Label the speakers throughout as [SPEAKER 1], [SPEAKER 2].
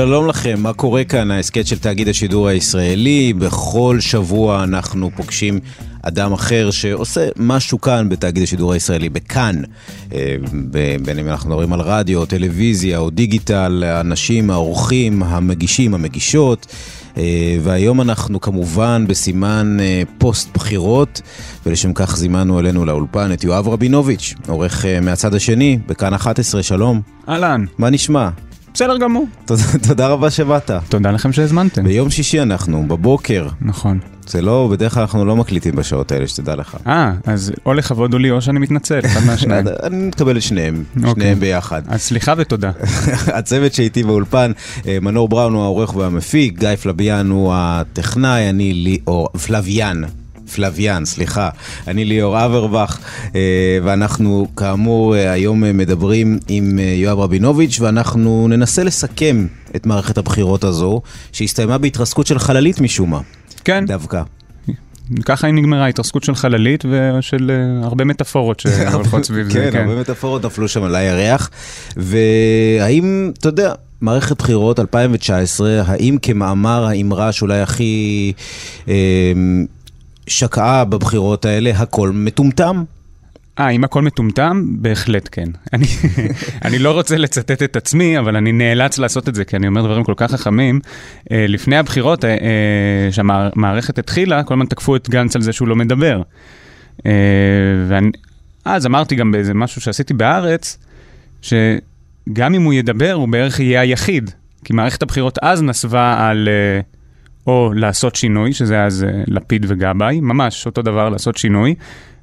[SPEAKER 1] שלום לכם, מה קורה כאן? ההסכת של תאגיד השידור הישראלי. בכל שבוע אנחנו פוגשים אדם אחר שעושה משהו כאן בתאגיד השידור הישראלי, בכאן. אה, בין אם אנחנו מדברים על רדיו, טלוויזיה או דיגיטל, האנשים, האורחים, המגישים, המגישות. אה, והיום אנחנו כמובן בסימן אה, פוסט בחירות, ולשם כך זימנו אלינו לאולפן את יואב רבינוביץ', עורך מהצד השני, בכאן 11, שלום.
[SPEAKER 2] אהלן.
[SPEAKER 1] מה נשמע?
[SPEAKER 2] בסדר גמור.
[SPEAKER 1] תודה, רבה שבאת.
[SPEAKER 2] תודה לכם שהזמנתם.
[SPEAKER 1] ביום שישי אנחנו, בבוקר.
[SPEAKER 2] נכון.
[SPEAKER 1] זה לא, בדרך כלל אנחנו לא מקליטים בשעות האלה, שתדע לך.
[SPEAKER 2] אה, אז או לכבוד או לי או שאני מתנצל, אחד מהשניים.
[SPEAKER 1] אני מקבל את שניהם,
[SPEAKER 2] אוקיי.
[SPEAKER 1] שניהם ביחד.
[SPEAKER 2] אז סליחה ותודה.
[SPEAKER 1] הצוות שאיתי באולפן, אה, מנור בראון הוא העורך והמפיק, גיא פלביאן הוא הטכנאי, אני ליאור, פלביאן, פלוויאן, סליחה. אני ליאור אברבך, אה, ואנחנו כאמור אה, היום אה, מדברים עם יואב רבינוביץ', ואנחנו ננסה לסכם את מערכת הבחירות הזו, שהסתיימה בהתרסקות של חללית משום מה.
[SPEAKER 2] כן.
[SPEAKER 1] דווקא.
[SPEAKER 2] ככה היא נגמרה, התרסקות של חללית ושל הרבה מטאפורות שהולכות סביב זה.
[SPEAKER 1] כן, הרבה מטאפורות נפלו שם על הירח. והאם, אתה יודע, מערכת בחירות 2019, האם כמאמר האמרה שאולי הכי... שקעה בבחירות האלה, הכל מטומטם.
[SPEAKER 2] אה, אם הכל מטומטם? בהחלט כן. אני, אני לא רוצה לצטט את עצמי, אבל אני נאלץ לעשות את זה, כי אני אומר דברים כל כך חכמים. אה, לפני הבחירות, אה, אה, שהמערכת התחילה, כל הזמן תקפו את גנץ על זה שהוא לא מדבר. ואני, אז אמרתי גם באיזה משהו שעשיתי בארץ, שגם אם הוא ידבר, הוא בערך יהיה היחיד. כי מערכת הבחירות אז נסבה על... או לעשות שינוי, שזה אז אה, לפיד וגבאי, ממש אותו דבר, לעשות שינוי.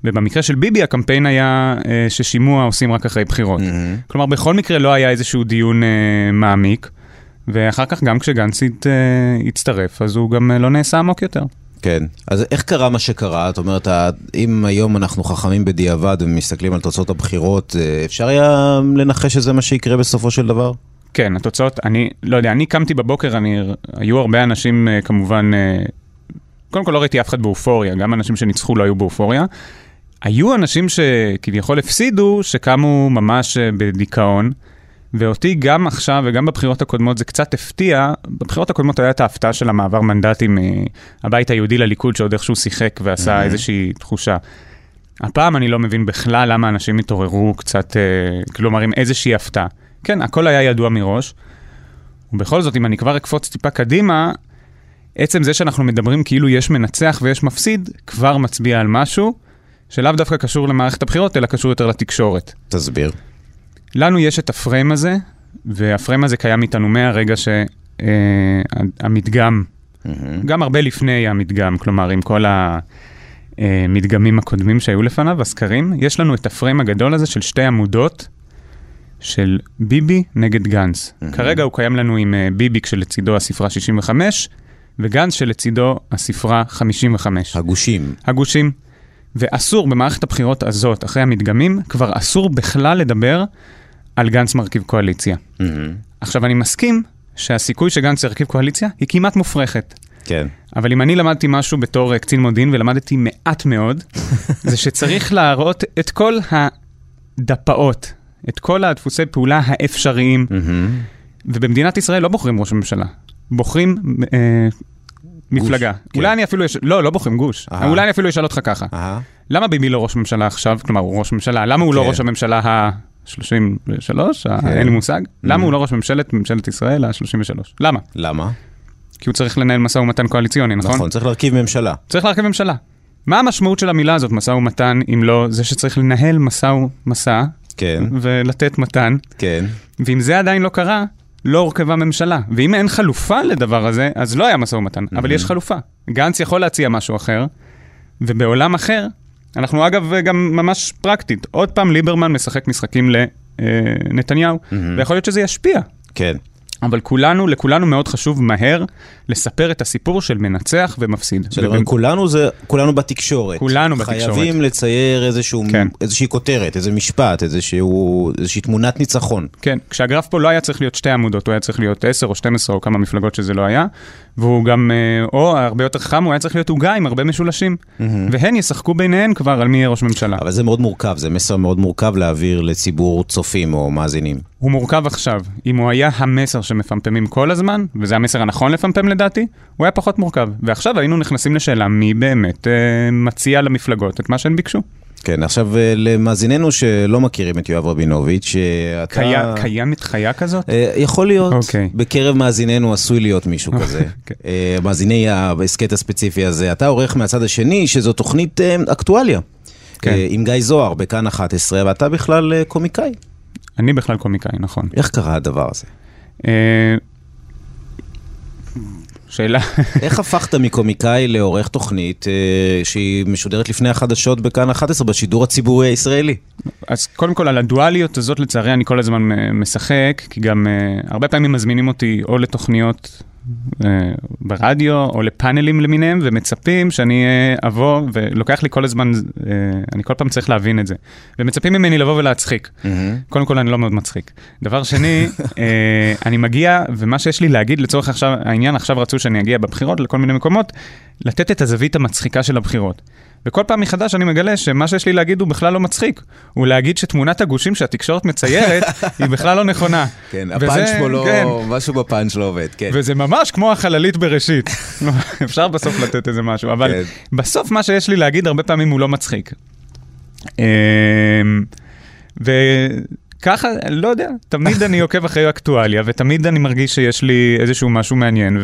[SPEAKER 2] ובמקרה של ביבי הקמפיין היה אה, ששימוע עושים רק אחרי בחירות. Mm-hmm. כלומר, בכל מקרה לא היה איזשהו דיון אה, מעמיק, ואחר כך גם כשגנץ הת, אה, הצטרף, אז הוא גם אה, לא נעשה עמוק יותר.
[SPEAKER 1] כן, אז איך קרה מה שקרה? זאת אומרת, אם היום אנחנו חכמים בדיעבד ומסתכלים על תוצאות הבחירות, אה, אפשר היה לנחש שזה מה שיקרה בסופו של דבר?
[SPEAKER 2] כן, התוצאות, אני לא יודע, אני קמתי בבוקר, אני, היו הרבה אנשים אה, כמובן, אה, קודם כל לא ראיתי אף אחד באופוריה, גם אנשים שניצחו לא היו באופוריה. היו אנשים שכביכול הפסידו, שקמו ממש אה, בדיכאון, ואותי גם עכשיו וגם בבחירות הקודמות זה קצת הפתיע. בבחירות הקודמות היה את ההפתעה של המעבר מנדטים מהבית היהודי לליכוד, שעוד איכשהו שיחק ועשה mm-hmm. איזושהי תחושה. הפעם אני לא מבין בכלל למה אנשים התעוררו קצת, כלומר עם איזושהי הפתעה. כן, הכל היה ידוע מראש. ובכל זאת, אם אני כבר אקפוץ טיפה קדימה, עצם זה שאנחנו מדברים כאילו יש מנצח ויש מפסיד, כבר מצביע על משהו שלאו דווקא קשור למערכת הבחירות, אלא קשור יותר לתקשורת.
[SPEAKER 1] תסביר.
[SPEAKER 2] לנו יש את הפריים הזה, והפריים הזה קיים איתנו מהרגע שהמדגם, אה, mm-hmm. גם הרבה לפני המדגם, כלומר, עם כל המדגמים אה, הקודמים שהיו לפניו, הסקרים, יש לנו את הפריים הגדול הזה של שתי עמודות של ביבי נגד גנץ. Mm-hmm. כרגע הוא קיים לנו עם uh, ביבי כשלצידו הספרה 65, וגנץ שלצידו הספרה 55.
[SPEAKER 1] הגושים.
[SPEAKER 2] הגושים. ואסור במערכת הבחירות הזאת, אחרי המדגמים, כבר אסור בכלל לדבר על גנץ מרכיב קואליציה. Mm-hmm. עכשיו, אני מסכים שהסיכוי שגנץ ירכיב קואליציה היא כמעט מופרכת.
[SPEAKER 1] כן.
[SPEAKER 2] אבל אם אני למדתי משהו בתור אה, קצין מודיעין, ולמדתי מעט מאוד, זה שצריך להראות את כל הדפאות את כל הדפוסי פעולה האפשריים. Mm-hmm. ובמדינת ישראל לא בוחרים ראש ממשלה, בוחרים אה, מפלגה. כן. אולי אני אפילו, יש... לא, לא בוחרים גוש. Aha. אולי אני אפילו אשאל אותך ככה. Aha. למה ביבי לא ראש ממשלה עכשיו? כלומר, הוא ראש ממשלה, למה הוא לא כן. לא ראש הממשלה ה-33? כן. אין לי מושג. Mm-hmm. למה הוא לא ראש ממשלת, ממשלת ישראל ה-33? למה?
[SPEAKER 1] למה?
[SPEAKER 2] כי הוא צריך לנהל משא ומתן קואליציוני, נכון?
[SPEAKER 1] נכון, צריך להרכיב ממשלה.
[SPEAKER 2] צריך להרכיב ממשלה. מה המשמעות של המילה הזאת, משא ומתן, אם לא זה שצריך לנהל משא ומסע
[SPEAKER 1] כן.
[SPEAKER 2] ולתת מתן.
[SPEAKER 1] כן.
[SPEAKER 2] ואם זה עדיין לא קרה, לא הורכבה ממשלה. ואם אין חלופה לדבר הזה, אז לא היה משא ומתן, mm-hmm. אבל יש חלופה. גנץ יכול להציע משהו אחר, ובעולם אחר, אנחנו אגב גם ממש פרקטית, עוד פעם ליברמן משחק משחקים לנתניהו, mm-hmm. ויכול להיות שזה ישפיע.
[SPEAKER 1] כן.
[SPEAKER 2] אבל כולנו, לכולנו מאוד חשוב מהר לספר את הסיפור של מנצח ומפסיד.
[SPEAKER 1] זאת אומרת, כולנו זה, כולנו בתקשורת.
[SPEAKER 2] כולנו בתקשורת.
[SPEAKER 1] חייבים לצייר איזשהו,
[SPEAKER 2] כן.
[SPEAKER 1] איזושהי כותרת, איזה משפט, איזשהו, איזושהי תמונת ניצחון.
[SPEAKER 2] כן, כשהגרף פה לא היה צריך להיות שתי עמודות, הוא היה צריך להיות 10 או 12 או כמה מפלגות שזה לא היה, והוא גם, אה, או הרבה יותר חכם, הוא היה צריך להיות עוגה עם הרבה משולשים. והן ישחקו ביניהן כבר על מי יהיה ראש ממשלה.
[SPEAKER 1] אבל זה מאוד מורכב, זה מסר מאוד מורכב להעביר לציבור צופים או מאזינים.
[SPEAKER 2] הוא מורכב עכשיו. אם הוא היה המסר שמפמפמים כל הזמן, וזה המסר הנכון לפמפם לדעתי, הוא היה פחות מורכב. ועכשיו היינו נכנסים לשאלה מי באמת אה, מציע למפלגות את מה שהן ביקשו.
[SPEAKER 1] כן, עכשיו אה, למאזיננו שלא מכירים את יואב רבינוביץ', שאתה...
[SPEAKER 2] קיים, קיימת חיה כזאת?
[SPEAKER 1] אה, יכול להיות,
[SPEAKER 2] אוקיי.
[SPEAKER 1] בקרב מאזיננו עשוי להיות מישהו כזה.
[SPEAKER 2] כן.
[SPEAKER 1] אה, מאזיני ההסכת הספציפי הזה. אתה עורך מהצד השני, שזו תוכנית אה, אקטואליה.
[SPEAKER 2] כן.
[SPEAKER 1] אה, עם גיא זוהר בכאן 11, ואתה בכלל אה, קומיקאי.
[SPEAKER 2] אני בכלל קומיקאי, נכון.
[SPEAKER 1] איך קרה הדבר הזה?
[SPEAKER 2] שאלה,
[SPEAKER 1] איך הפכת מקומיקאי לעורך תוכנית אה, שהיא משודרת לפני החדשות בכאן 11 בשידור הציבורי הישראלי?
[SPEAKER 2] אז קודם כל על הדואליות הזאת לצערי אני כל הזמן אה, משחק, כי גם אה, הרבה פעמים מזמינים אותי או לתוכניות ברדיו או לפאנלים למיניהם ומצפים שאני אה, אבוא ולוקח לי כל הזמן, אה, אני כל פעם צריך להבין את זה. ומצפים ממני לבוא ולהצחיק. קודם כל, אני לא מאוד מצחיק. דבר שני, אה, אני מגיע, ומה שיש לי להגיד לצורך עכשיו, העניין, עכשיו רצו שאני אגיע בבחירות לכל מיני מקומות, לתת את הזווית המצחיקה של הבחירות. וכל פעם מחדש אני מגלה שמה שיש לי להגיד הוא בכלל לא מצחיק. הוא להגיד שתמונת הגושים שהתקשורת מציירת היא בכלל לא נכונה.
[SPEAKER 1] כן,
[SPEAKER 2] וזה-
[SPEAKER 1] הפאנץ' פה לא,
[SPEAKER 2] כן.
[SPEAKER 1] משהו בפאנץ' לא עובד, כן.
[SPEAKER 2] וזה ממש כמו החללית בראשית. אפשר בסוף לתת איזה משהו, אבל
[SPEAKER 1] כן.
[SPEAKER 2] בסוף מה שיש לי להגיד הרבה פעמים הוא לא מצחיק. אמ, וככה, לא יודע, תמיד אני עוקב אחרי אקטואליה, ותמיד אני מרגיש שיש לי איזשהו משהו מעניין,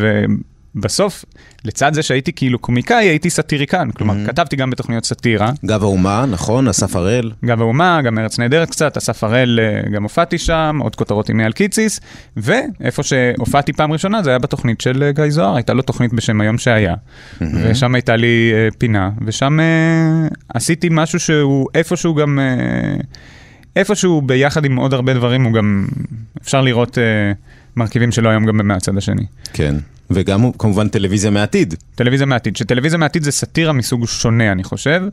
[SPEAKER 2] ובסוף, לצד זה שהייתי כאילו קומיקאי, הייתי סאטיריקן. כלומר, כתבתי גם בתוכניות סאטירה.
[SPEAKER 1] גב האומה, נכון? אסף הראל.
[SPEAKER 2] גם האומה, גם ארץ נהדרת קצת, אסף הראל, אה, גם הופעתי שם, עוד כותרות עם אייל קיציס, ואיפה שהופעתי פעם ראשונה זה היה בתוכנית של אה, גיא זוהר, הייתה לו תוכנית בשם היום שהיה, ושם הייתה לי אה, פינה, ושם אה, עשיתי משהו שהוא איפשהו גם, אה, איפשהו ביחד עם עוד הרבה דברים, הוא גם, אפשר לראות אה, מרכיבים שלו היום גם מהצד השני.
[SPEAKER 1] כן. וגם כמובן טלוויזיה מהעתיד.
[SPEAKER 2] טלוויזיה מהעתיד, שטלוויזיה מהעתיד זה סאטירה מסוג שונה, אני חושב.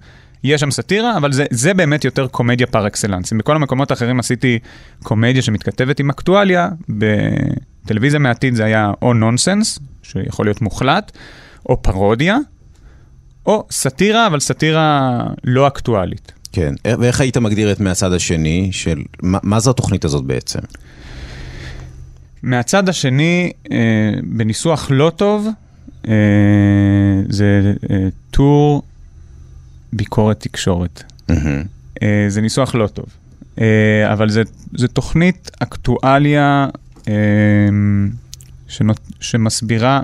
[SPEAKER 2] יש שם סאטירה, אבל זה, זה באמת יותר קומדיה פר אקסלנס. אם בכל המקומות האחרים עשיתי קומדיה שמתכתבת עם אקטואליה, בטלוויזיה מהעתיד זה היה או נונסנס, שיכול להיות מוחלט, או פרודיה, או סאטירה, אבל סאטירה לא אקטואלית.
[SPEAKER 1] כן. ואיך היית מגדיר את מהצד השני של... מה, מה זו התוכנית הזאת בעצם?
[SPEAKER 2] מהצד השני, אה, בניסוח לא טוב, אה, זה אה, טור ביקורת תקשורת.
[SPEAKER 1] מהמם.
[SPEAKER 2] אה, זה ניסוח לא טוב. אה, אבל זה, זה תוכנית אקטואליה אה, שנות, שמסבירה,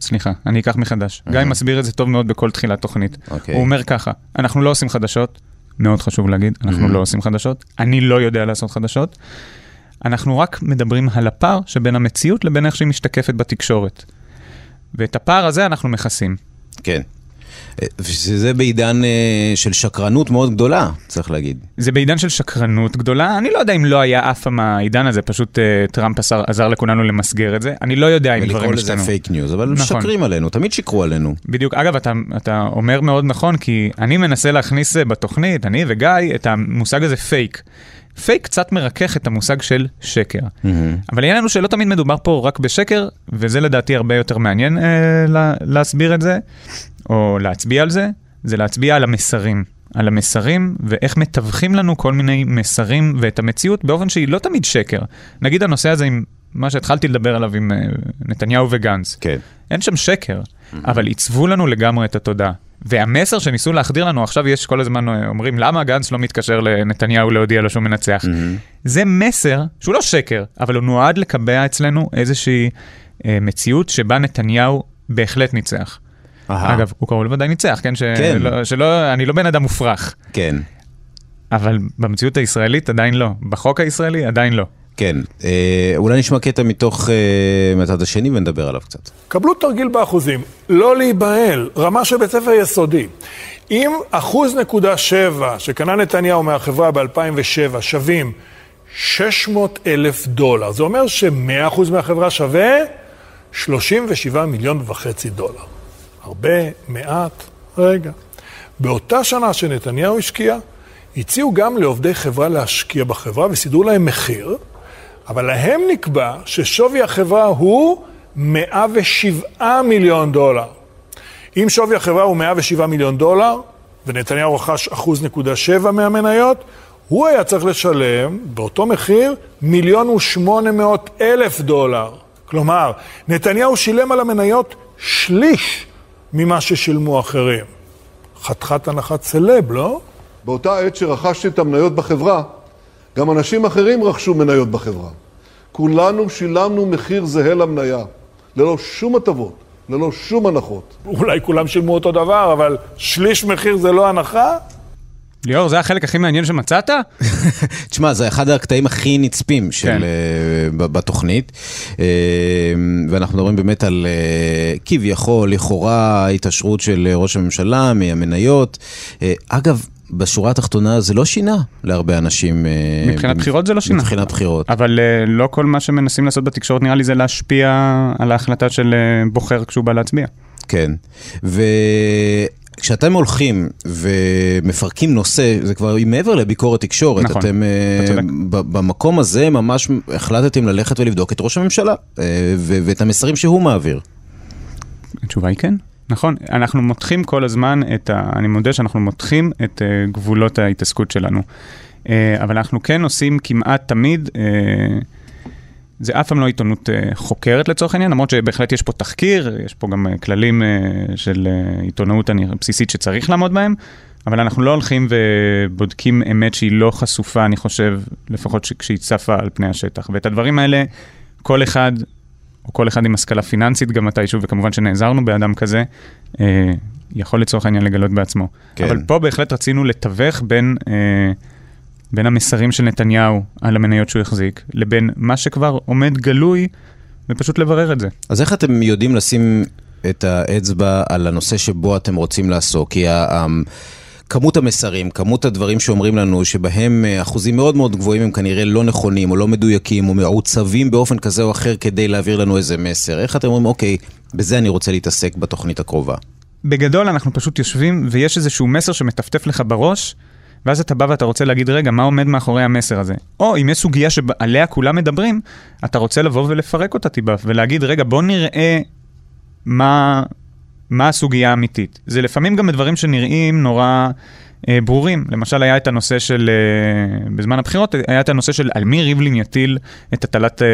[SPEAKER 2] סליחה, אני אקח מחדש. גיא מסביר את זה טוב מאוד בכל תחילת תוכנית.
[SPEAKER 1] אוקיי.
[SPEAKER 2] הוא אומר ככה, אנחנו לא עושים חדשות, מאוד חשוב להגיד, אנחנו
[SPEAKER 1] Mhm.
[SPEAKER 2] לא עושים חדשות, אני לא יודע לעשות חדשות. אנחנו רק מדברים על הפער שבין המציאות לבין איך שהיא משתקפת בתקשורת. ואת הפער הזה אנחנו מכסים.
[SPEAKER 1] כן. שזה בעידן אה, של שקרנות מאוד גדולה, צריך להגיד.
[SPEAKER 2] זה בעידן של שקרנות גדולה, אני לא יודע אם לא היה אף פעם העידן הזה, פשוט uh, טראמפ עזר, עזר לכולנו למסגר את זה, אני לא יודע אם
[SPEAKER 1] ולקרוא
[SPEAKER 2] דברים
[SPEAKER 1] לזה
[SPEAKER 2] השתנו.
[SPEAKER 1] פייק ניוז, אבל
[SPEAKER 2] נכון.
[SPEAKER 1] משקרים עלינו, תמיד שיקרו עלינו.
[SPEAKER 2] בדיוק, אגב, אתה, אתה אומר מאוד נכון, כי אני מנסה להכניס אה, בתוכנית, אני וגיא, את המושג הזה פייק. פייק קצת מרכך את המושג של שקר. אבל העניין הוא שלא תמיד מדובר פה רק בשקר, וזה לדעתי הרבה יותר מעניין אה, לה, להסביר את זה, או להצביע על זה, זה להצביע על המסרים. על המסרים ואיך מתווכים לנו כל מיני מסרים ואת המציאות באופן שהיא לא תמיד שקר. נגיד הנושא הזה עם מה שהתחלתי לדבר עליו עם אה, נתניהו וגנץ.
[SPEAKER 1] כן.
[SPEAKER 2] אין שם שקר, אבל עיצבו לנו לגמרי את התודעה. והמסר שניסו להחדיר לנו, עכשיו יש כל הזמן אה, אומרים, למה גנץ לא מתקשר לנתניהו להודיע לו שהוא מנצח? זה מסר שהוא לא שקר, אבל הוא נועד לקבע אצלנו איזושהי אה, מציאות שבה נתניהו בהחלט ניצח.
[SPEAKER 1] אהה,
[SPEAKER 2] אגב, הוא קרוב לוודאי ניצח, כן? ש...
[SPEAKER 1] כן.
[SPEAKER 2] לא, שלא, אני לא בן אדם מופרך,
[SPEAKER 1] כן.
[SPEAKER 2] אבל במציאות הישראלית עדיין לא. בחוק הישראלי עדיין לא.
[SPEAKER 1] כן. אה, אולי נשמע קטע מתוך, אה, מהצד השני ונדבר עליו קצת.
[SPEAKER 3] קבלו תרגיל באחוזים, לא להיבהל, רמה של בית ספר יסודי. אם אחוז נקודה שבע שקנה נתניהו מהחברה ב-2007 שווים 600 אלף דולר. זה אומר ש-100% מהחברה שווה 37 מיליון וחצי דולר. הרבה, מעט, רגע. באותה שנה שנתניהו השקיע, הציעו גם לעובדי חברה להשקיע בחברה וסידרו להם מחיר, אבל להם נקבע ששווי החברה הוא 107 מיליון דולר. אם שווי החברה הוא 107 מיליון דולר, ונתניהו רכש 1.7 מהמניות, הוא היה צריך לשלם באותו מחיר מיליון ושמונה מאות אלף דולר. כלומר, נתניהו שילם על המניות שליש ממה ששילמו אחרים. חתיכת הנחת סלב, לא?
[SPEAKER 4] באותה עת שרכשתי את המניות בחברה, גם אנשים אחרים רכשו מניות בחברה. כולנו שילמנו מחיר זהה למניה, ללא שום הטבות, ללא שום הנחות.
[SPEAKER 3] אולי כולם שילמו אותו דבר, אבל שליש מחיר זה לא הנחה?
[SPEAKER 2] ליאור, זה החלק הכי מעניין שמצאת?
[SPEAKER 1] תשמע, זה אחד הקטעים הכי נצפים של,
[SPEAKER 2] כן.
[SPEAKER 1] uh, בתוכנית, uh, ואנחנו מדברים באמת על uh, כביכול, לכאורה, התעשרות של ראש הממשלה מהמניות. Uh, אגב, בשורה התחתונה זה לא שינה להרבה אנשים. uh,
[SPEAKER 2] מבחינת בחירות זה לא שינה.
[SPEAKER 1] מבחינת בחירות.
[SPEAKER 2] אבל uh, לא כל מה שמנסים לעשות בתקשורת נראה לי זה להשפיע על ההחלטה של uh, בוחר כשהוא בא להצביע.
[SPEAKER 1] כן. וכשאתם הולכים ומפרקים נושא, זה כבר מעבר לביקורת תקשורת.
[SPEAKER 2] נכון,
[SPEAKER 1] אתם אה,
[SPEAKER 2] אתה צודק.
[SPEAKER 1] במקום הזה ממש החלטתם ללכת ולבדוק את ראש הממשלה אה, ו- ואת המסרים שהוא מעביר.
[SPEAKER 2] התשובה היא כן. נכון, אנחנו מותחים כל הזמן את ה... אני מודה שאנחנו מותחים את uh, גבולות ההתעסקות שלנו. Uh, אבל אנחנו כן עושים כמעט תמיד, uh, זה אף פעם לא עיתונות uh, חוקרת לצורך העניין, למרות שבהחלט יש פה תחקיר, יש פה גם uh, כללים uh, של uh, עיתונאות אני- בסיסית שצריך לעמוד בהם, אבל אנחנו לא הולכים ובודקים אמת שהיא לא חשופה, אני חושב, לפחות כשהיא צפה על פני השטח. ואת הדברים האלה, כל אחד או כל אחד עם השכלה פיננסית גם מתישהו, וכמובן שנעזרנו באדם כזה, אה, יכול לצורך העניין לגלות בעצמו.
[SPEAKER 1] כן.
[SPEAKER 2] אבל פה בהחלט רצינו לתווך בין, אה, בין המסרים של נתניהו על המניות שהוא החזיק, לבין מה שכבר עומד גלוי, ופשוט לברר את זה.
[SPEAKER 1] אז איך אתם יודעים לשים את האצבע על הנושא שבו אתם רוצים לעסוק? כי ה- כמות המסרים, כמות הדברים שאומרים לנו, שבהם אה, אחוזים מאוד מאוד גבוהים הם כנראה לא נכונים או לא מדויקים או מעוצבים באופן כזה או אחר כדי להעביר לנו איזה מסר. איך אתם אומרים, אוקיי, בזה אני רוצה להתעסק בתוכנית הקרובה?
[SPEAKER 2] בגדול אנחנו פשוט יושבים ויש איזשהו מסר שמטפטף לך בראש, ואז אתה בא ואתה רוצה להגיד, רגע, מה עומד מאחורי המסר הזה? או אם יש סוגיה שעליה כולם מדברים, אתה רוצה לבוא ולפרק אותה טיפה, ולהגיד, רגע, בוא נראה מה, מה הסוגיה האמיתית. זה לפעמים גם בדברים שנראים נורא אה, ברורים. למשל, היה את הנושא של, אה, בזמן הבחירות, היה את הנושא של על מי ריבלין יטיל את הטלת, אה,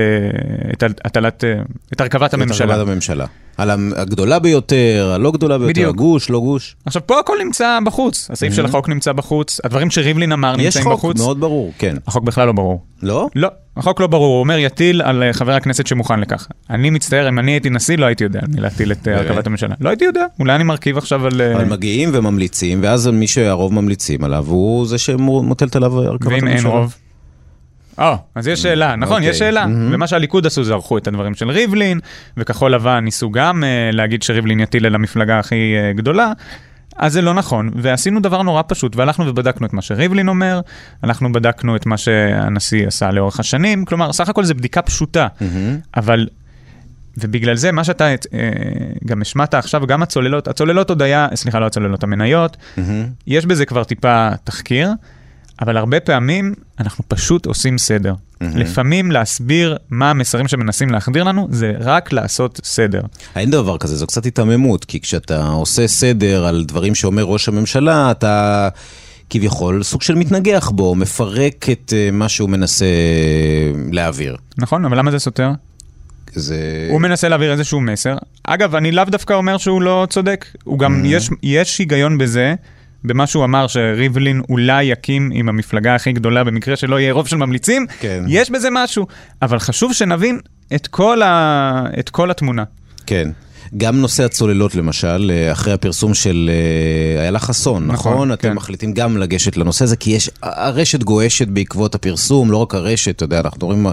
[SPEAKER 2] את הטלת, אה, את הרכבת הממשלה.
[SPEAKER 1] את הרכבת הממשלה. על הגדולה ביותר, הלא גדולה ביותר,
[SPEAKER 2] בדיוק.
[SPEAKER 1] הגוש, לא גוש.
[SPEAKER 2] עכשיו, פה הכל נמצא בחוץ. הסעיף של החוק נמצא בחוץ, הדברים שריבלין אמר
[SPEAKER 1] יש
[SPEAKER 2] נמצאים
[SPEAKER 1] חוק
[SPEAKER 2] בחוץ.
[SPEAKER 1] מאוד ברור, כן.
[SPEAKER 2] החוק בכלל לא ברור.
[SPEAKER 1] לא?
[SPEAKER 2] לא, החוק לא ברור, הוא אומר יטיל על אה, חבר הכנסת שמוכן לכך. אני מצטער, אם אני הייתי נשיא, לא הייתי יודע על מי להטיל את אה? הרכבת הממשלה. לא הייתי יודע, אולי אני מרכיב עכשיו על... אה,
[SPEAKER 1] אבל מגיעים וממליצים, ואז מי שהרוב ממליצים עליו, הוא זה שמוטלת עליו הרכבת הממשלה.
[SPEAKER 2] ואם אין רוב? או, אז יש שאלה, נכון,
[SPEAKER 1] אוקיי.
[SPEAKER 2] יש שאלה. ומה שהליכוד עשו זה ערכו את הדברים של ריבלין, וכחול לבן ניסו גם להגיד שריבלין יטיל על המפלגה הכי גדולה. אז זה לא נכון, ועשינו דבר נורא פשוט, והלכנו ובדקנו את מה שריבלין אומר, הלכנו בדקנו את מה שהנשיא עשה לאורך השנים, כלומר, סך הכל זו בדיקה פשוטה, אבל, ובגלל זה, מה שאתה אה, גם השמעת עכשיו, גם הצוללות, הצוללות עוד היה, סליחה, לא הצוללות, המניות, יש בזה כבר טיפה תחקיר, אבל הרבה פעמים אנחנו פשוט עושים סדר. לפעמים להסביר מה המסרים שמנסים להחדיר לנו, זה רק לעשות סדר.
[SPEAKER 1] אין דבר כזה, זו קצת היתממות, כי כשאתה עושה סדר על דברים שאומר ראש הממשלה, אתה כביכול סוג של מתנגח בו, מפרק את אה, מה שהוא מנסה להעביר.
[SPEAKER 2] נכון? אבל למה זה סותר?
[SPEAKER 1] זה...
[SPEAKER 2] הוא מנסה להעביר איזשהו מסר. אגב, אני לאו דווקא אומר שהוא לא צודק. הוא גם, יש, יש היגיון בזה, במה שהוא אמר שריבלין אולי יקים עם המפלגה הכי גדולה במקרה שלא יהיה רוב של ממליצים.
[SPEAKER 1] כן.
[SPEAKER 2] יש בזה משהו. אבל חשוב שנבין את כל, ה, את כל התמונה.
[SPEAKER 1] כן. גם נושא הצוללות למשל, אה, אחרי הפרסום של אה, איילה חסון,
[SPEAKER 2] נכון,
[SPEAKER 1] נכון? אתם
[SPEAKER 2] כן.
[SPEAKER 1] מחליטים גם לגשת לנושא הזה, כי יש, הרשת גועשת בעקבות הפרסום, לא רק הרשת, אתה יודע, אנחנו רואים,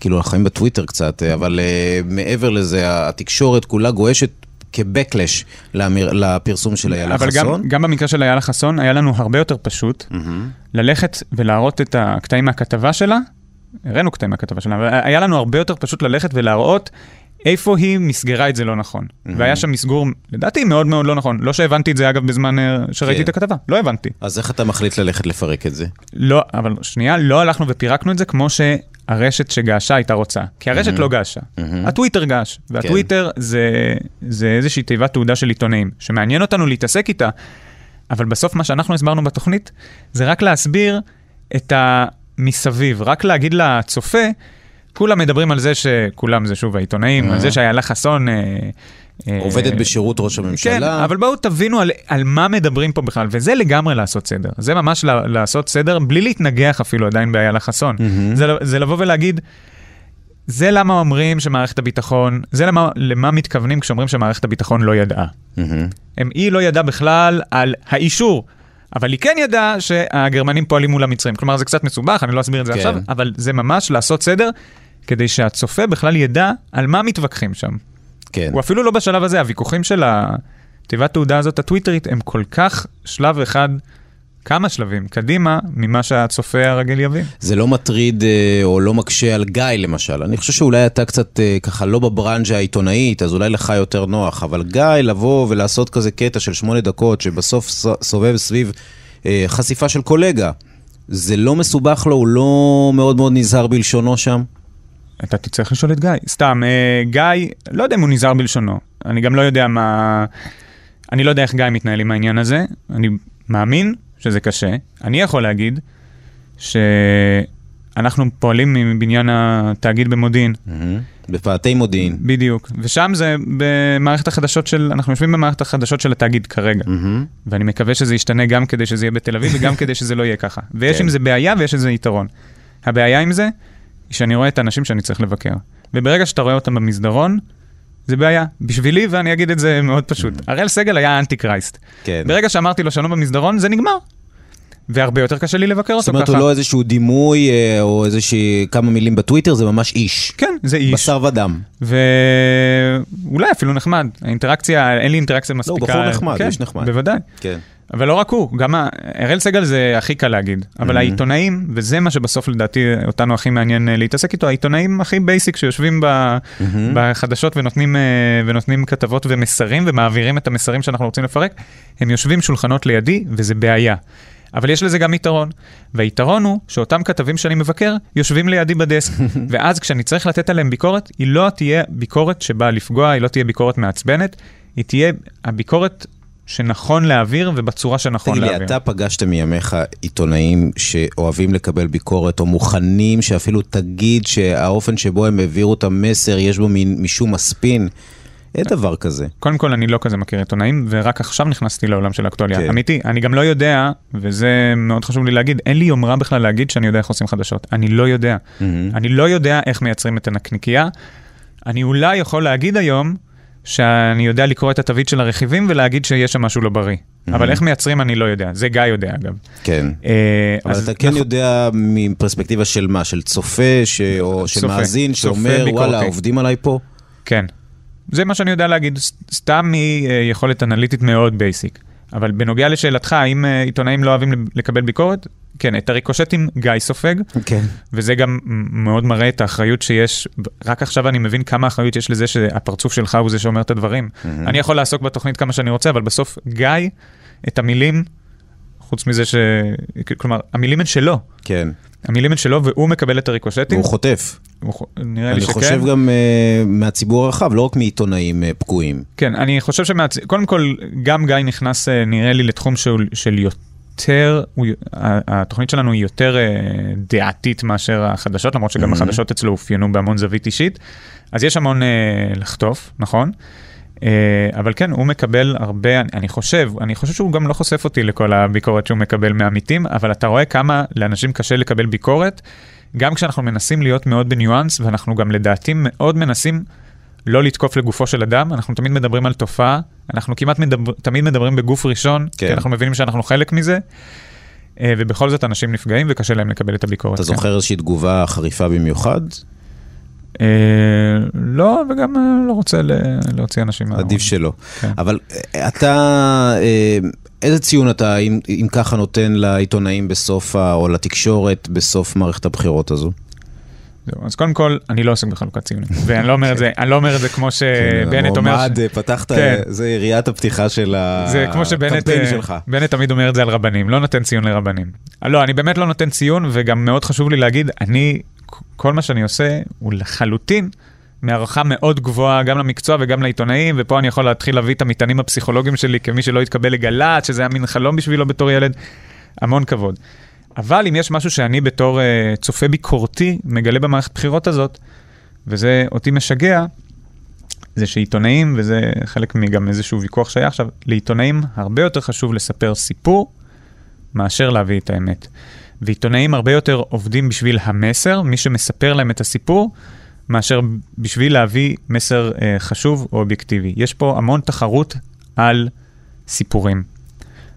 [SPEAKER 1] כאילו, אנחנו חיים בטוויטר קצת, אה, אבל מעבר לזה, התקשורת כולה גועשת כבקלש לאמיר- לפרסום של איילה
[SPEAKER 2] אבל גם,
[SPEAKER 1] חסון.
[SPEAKER 2] גם במקרה של איילה חסון, היה לנו הרבה יותר פשוט ללכת ולהראות את הקטעים מהכתבה שלה, הראינו קטעים מהכתבה שלה, אבל היה לנו הרבה יותר פשוט ללכת ולהראות איפה היא מסגרה את זה לא נכון.
[SPEAKER 1] Mm-hmm.
[SPEAKER 2] והיה שם מסגור, לדעתי, מאוד מאוד לא נכון. לא שהבנתי את זה, אגב, בזמן אה, שראיתי
[SPEAKER 1] כן.
[SPEAKER 2] את הכתבה, לא הבנתי.
[SPEAKER 1] אז איך אתה מחליט ללכת לפרק את זה?
[SPEAKER 2] לא, אבל שנייה, לא הלכנו ופירקנו את זה כמו שהרשת שגעשה הייתה רוצה. כי הרשת לא געשה, הטוויטר געש. והטוויטר זה, זה איזושהי תיבת תעודה של עיתונאים, שמעניין אותנו להתעסק איתה, אבל בסוף מה שאנחנו הסברנו בתוכנית, זה רק להסביר את המסביב, רק להגיד לצופה, כולם מדברים על זה שכולם זה שוב העיתונאים, על זה שאיילה חסון... אה, אה,
[SPEAKER 1] עובדת בשירות ראש הממשלה.
[SPEAKER 2] כן, אבל בואו תבינו על, על מה מדברים פה בכלל, וזה לגמרי לעשות סדר. זה ממש לעשות סדר בלי להתנגח אפילו עדיין באיילה חסון. Mm-hmm. זה, זה לבוא ולהגיד, זה למה אומרים שמערכת הביטחון, זה למה, למה מתכוונים כשאומרים שמערכת הביטחון לא ידעה.
[SPEAKER 1] מהמם.
[SPEAKER 2] הם, היא לא ידעה בכלל על האישור, אבל היא כן ידעה שהגרמנים פועלים מול המצרים. כלומר, זה קצת מסובך, אני לא אסביר את זה
[SPEAKER 1] כן.
[SPEAKER 2] עכשיו, אבל זה ממש לעשות סדר, כדי שהצופה בכלל ידע על מה מתווכחים שם.
[SPEAKER 1] כן.
[SPEAKER 2] הוא אפילו לא בשלב הזה, הוויכוחים של התיבת תעודה הזאת, הטוויטרית, הם כל כך שלב אחד, כמה שלבים, קדימה, ממה שהצופה הרגיל יבין.
[SPEAKER 1] זה לא מטריד אה, או לא מקשה על גיא למשל. אני חושב שאולי אתה קצת אה, ככה לא בברנז'ה העיתונאית, אז אולי לך יותר נוח, אבל גיא לבוא ולעשות כזה קטע של שמונה דקות, שבסוף סובב סביב אה, חשיפה של קולגה, זה לא מסובך לו, הוא לא מאוד מאוד נזהר בלשונו שם?
[SPEAKER 2] אתה תצטרך לשאול את גיא. סתם, אה, גיא, לא יודע אם הוא נזהר בלשונו. אני גם לא יודע מה... אני לא יודע איך גיא מתנהל עם העניין הזה. אני מאמין שזה קשה. אני יכול להגיד שאנחנו פועלים מבניין התאגיד במודיעין.
[SPEAKER 1] מהמם. בפאתי מודיעין.
[SPEAKER 2] בדיוק. ושם זה במערכת החדשות של, אנחנו יושבים במערכת החדשות של התאגיד כרגע.
[SPEAKER 1] מהמם.
[SPEAKER 2] ואני מקווה שזה ישתנה גם כדי שזה יהיה בתל אביב וגם כדי שזה לא יהיה ככה. ויש
[SPEAKER 1] כן.
[SPEAKER 2] עם זה בעיה ויש איזה יתרון. הבעיה עם זה, שאני רואה את האנשים שאני צריך לבקר. וברגע שאתה רואה אותם במסדרון, זה בעיה. בשבילי, ואני אגיד את זה מאוד פשוט, הראל סגל היה אנטי קרייסט.
[SPEAKER 1] כן.
[SPEAKER 2] ברגע שאמרתי לו שלום במסדרון, זה נגמר. והרבה יותר קשה לי לבקר
[SPEAKER 1] זאת
[SPEAKER 2] אותו
[SPEAKER 1] אומרת,
[SPEAKER 2] ככה.
[SPEAKER 1] הוא לא איזשהו דימוי אה, או איזושהי כמה מילים בטוויטר, זה ממש איש.
[SPEAKER 2] כן, זה איש.
[SPEAKER 1] בשר ודם.
[SPEAKER 2] ואולי אפילו נחמד. האינטראקציה, אין לי אינטראקציה מספיקה.
[SPEAKER 1] לא, בחור נחמד,
[SPEAKER 2] כן,
[SPEAKER 1] איש נחמד.
[SPEAKER 2] בוודאי.
[SPEAKER 1] כן.
[SPEAKER 2] אבל לא רק הוא, גם ה- אראל סגל זה הכי קל להגיד, אבל העיתונאים, וזה מה שבסוף לדעתי אותנו הכי מעניין אה, להתעסק איתו, העיתונאים הכי basic שיושבים ב- בחדשות ונותנים, אה, ונותנים כתבות ומסרים ומעבירים את המסרים שאנחנו רוצים לפרק, הם יושבים שולחנות לידי וזה בעיה. אבל יש לזה גם יתרון, והיתרון הוא שאותם כתבים שאני מבקר יושבים לידי בדסק, ואז כשאני צריך לתת עליהם ביקורת, היא לא תהיה ביקורת שבאה לפגוע, היא לא תהיה ביקורת מעצבנת, היא תהיה הביקורת שנכון להעביר ובצורה שנכון
[SPEAKER 1] תגיד לי,
[SPEAKER 2] להעביר.
[SPEAKER 1] אתה פגשת מימיך עיתונאים שאוהבים לקבל ביקורת, או מוכנים שאפילו תגיד שהאופן שבו הם העבירו את המסר, יש בו משום הספין? אין דבר כזה.
[SPEAKER 2] קודם כל, אני לא כזה מכיר עיתונאים, ורק עכשיו נכנסתי לעולם של האקטואליה.
[SPEAKER 1] כן.
[SPEAKER 2] אמיתי, אני גם לא יודע, וזה מאוד חשוב לי להגיד, אין לי יומרה בכלל להגיד שאני יודע איך עושים חדשות. אני לא יודע. אני לא יודע איך מייצרים את הנקניקייה. אני אולי יכול להגיד היום שאני יודע לקרוא את התווית של הרכיבים ולהגיד שיש שם משהו לא בריא. אבל איך מייצרים אני לא יודע. זה גיא יודע, אגב.
[SPEAKER 1] כן.
[SPEAKER 2] אה,
[SPEAKER 1] אבל
[SPEAKER 2] אז
[SPEAKER 1] אתה כן
[SPEAKER 2] נכון-
[SPEAKER 1] יודע מפרספקטיבה של מה? של צופה ש... או של
[SPEAKER 2] צופה.
[SPEAKER 1] מאזין
[SPEAKER 2] צופה
[SPEAKER 1] שאומר. וואלה, עובדים עליי פה?
[SPEAKER 2] כן. זה מה שאני יודע להגיד, סתם מיכולת אנליטית מאוד basic. אבל בנוגע לשאלתך, האם אה, עיתונאים לא אוהבים לקבל ביקורת? כן, את הריקושטים גיא סופג,
[SPEAKER 1] כן.
[SPEAKER 2] וזה גם מאוד מראה את האחריות שיש, רק עכשיו אני מבין כמה אחריות יש לזה שהפרצוף שלך הוא זה שאומר את הדברים. אני יכול לעסוק בתוכנית כמה שאני רוצה, אבל בסוף גיא, את המילים, חוץ מזה ש... כלומר, המילים הן שלו.
[SPEAKER 1] כן.
[SPEAKER 2] המילים הן שלו והוא מקבל את הריקושטים.
[SPEAKER 1] והוא חוטף.
[SPEAKER 2] הוא נראה לי
[SPEAKER 1] אני
[SPEAKER 2] שכן.
[SPEAKER 1] חושב גם אה, מהציבור הרחב, לא רק מעיתונאים אה, פגועים.
[SPEAKER 2] כן, אני חושב שמעצ... קודם כל, גם גיא נכנס, אה, נראה לי, לתחום של, של יותר, הוא... התוכנית שלנו היא יותר אה, דעתית מאשר החדשות, למרות שגם החדשות אצלו אופיינו בהמון זווית אישית. אז יש המון אה, לחטוף, נכון? אה, אבל כן, הוא מקבל הרבה, אני, אני חושב, אני חושב שהוא גם לא חושף אותי לכל הביקורת שהוא מקבל מעמיתים, אבל אתה רואה כמה לאנשים קשה לקבל ביקורת, גם כשאנחנו מנסים להיות מאוד בניואנס, ואנחנו גם לדעתי מאוד מנסים לא לתקוף לגופו של אדם, אנחנו תמיד מדברים על תופעה, אנחנו כמעט מדבר, תמיד מדברים בגוף ראשון,
[SPEAKER 1] כן.
[SPEAKER 2] כי אנחנו מבינים שאנחנו חלק מזה, אה, ובכל זאת אנשים נפגעים וקשה להם לקבל את הביקורת.
[SPEAKER 1] אתה
[SPEAKER 2] כן.
[SPEAKER 1] זוכר איזושהי תגובה חריפה במיוחד?
[SPEAKER 2] אה, לא, וגם אה, לא רוצה להוציא אנשים מהארון.
[SPEAKER 1] עדיף שלא.
[SPEAKER 2] כן.
[SPEAKER 1] אבל אה, אתה, איזה ציון אתה, אם, אם ככה, נותן לעיתונאים בסוף, או לתקשורת בסוף מערכת הבחירות הזו?
[SPEAKER 2] זהו, אז קודם כל, אני לא עוסק בחלוקת ציונים, ואני לא אומר את זה, אני לא אומר את זה כמו שבנט אומר...
[SPEAKER 1] המועמד, אה, פתחת,
[SPEAKER 2] כן.
[SPEAKER 1] זה יריית הפתיחה של
[SPEAKER 2] זה כמו שבנט
[SPEAKER 1] הקמפיין
[SPEAKER 2] אה,
[SPEAKER 1] שלך.
[SPEAKER 2] בנט תמיד אומר את זה על רבנים, לא נותן ציון לרבנים. אה, לא, אני באמת לא נותן ציון, וגם מאוד חשוב לי להגיד, אני, כל מה שאני עושה הוא לחלוטין מהערכה מאוד גבוהה גם למקצוע וגם לעיתונאים, ופה אני יכול להתחיל להביא את המטענים הפסיכולוגיים שלי כמי שלא התקבל לגל"צ, שזה היה מין חלום בשבילו בתור ילד, המון כבוד. אבל אם יש משהו שאני בתור uh, צופה ביקורתי מגלה במערכת בחירות הזאת, וזה אותי משגע, זה שעיתונאים, וזה חלק מגם איזשהו ויכוח שהיה עכשיו, לעיתונאים הרבה יותר חשוב לספר סיפור מאשר להביא את האמת. ועיתונאים הרבה יותר עובדים בשביל המסר, מי שמספר להם את הסיפור, מאשר בשביל להביא מסר אה, חשוב או אובייקטיבי. יש פה המון תחרות על סיפורים.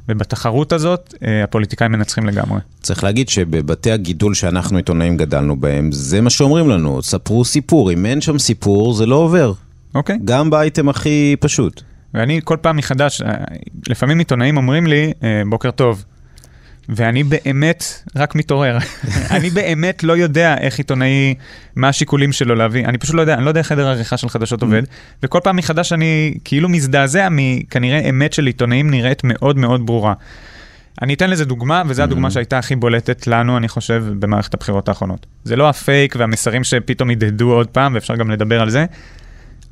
[SPEAKER 2] ובתחרות הזאת, אה, הפוליטיקאים מנצחים לגמרי.
[SPEAKER 1] צריך להגיד שבבתי הגידול שאנחנו עיתונאים גדלנו בהם, זה מה שאומרים לנו, ספרו סיפור, אם אין שם סיפור זה לא עובר.
[SPEAKER 2] אוקיי?
[SPEAKER 1] גם באייטם הכי פשוט.
[SPEAKER 2] ואני כל פעם מחדש, אה, לפעמים עיתונאים אומרים לי, אה, בוקר טוב. ואני באמת רק מתעורר. אני באמת לא יודע איך עיתונאי, מה השיקולים שלו להביא. אני פשוט לא יודע, אני לא יודע איך חדר העריכה של חדשות עובד. וכל פעם מחדש אני כאילו מזדעזע מכנראה אמת של עיתונאים נראית מאוד מאוד ברורה. אני אתן לזה דוגמה, וזו הדוגמה שהייתה הכי בולטת לנו, אני חושב, במערכת הבחירות האחרונות. זה לא הפייק והמסרים שפתאום ידהדו עוד פעם, ואפשר גם לדבר על זה,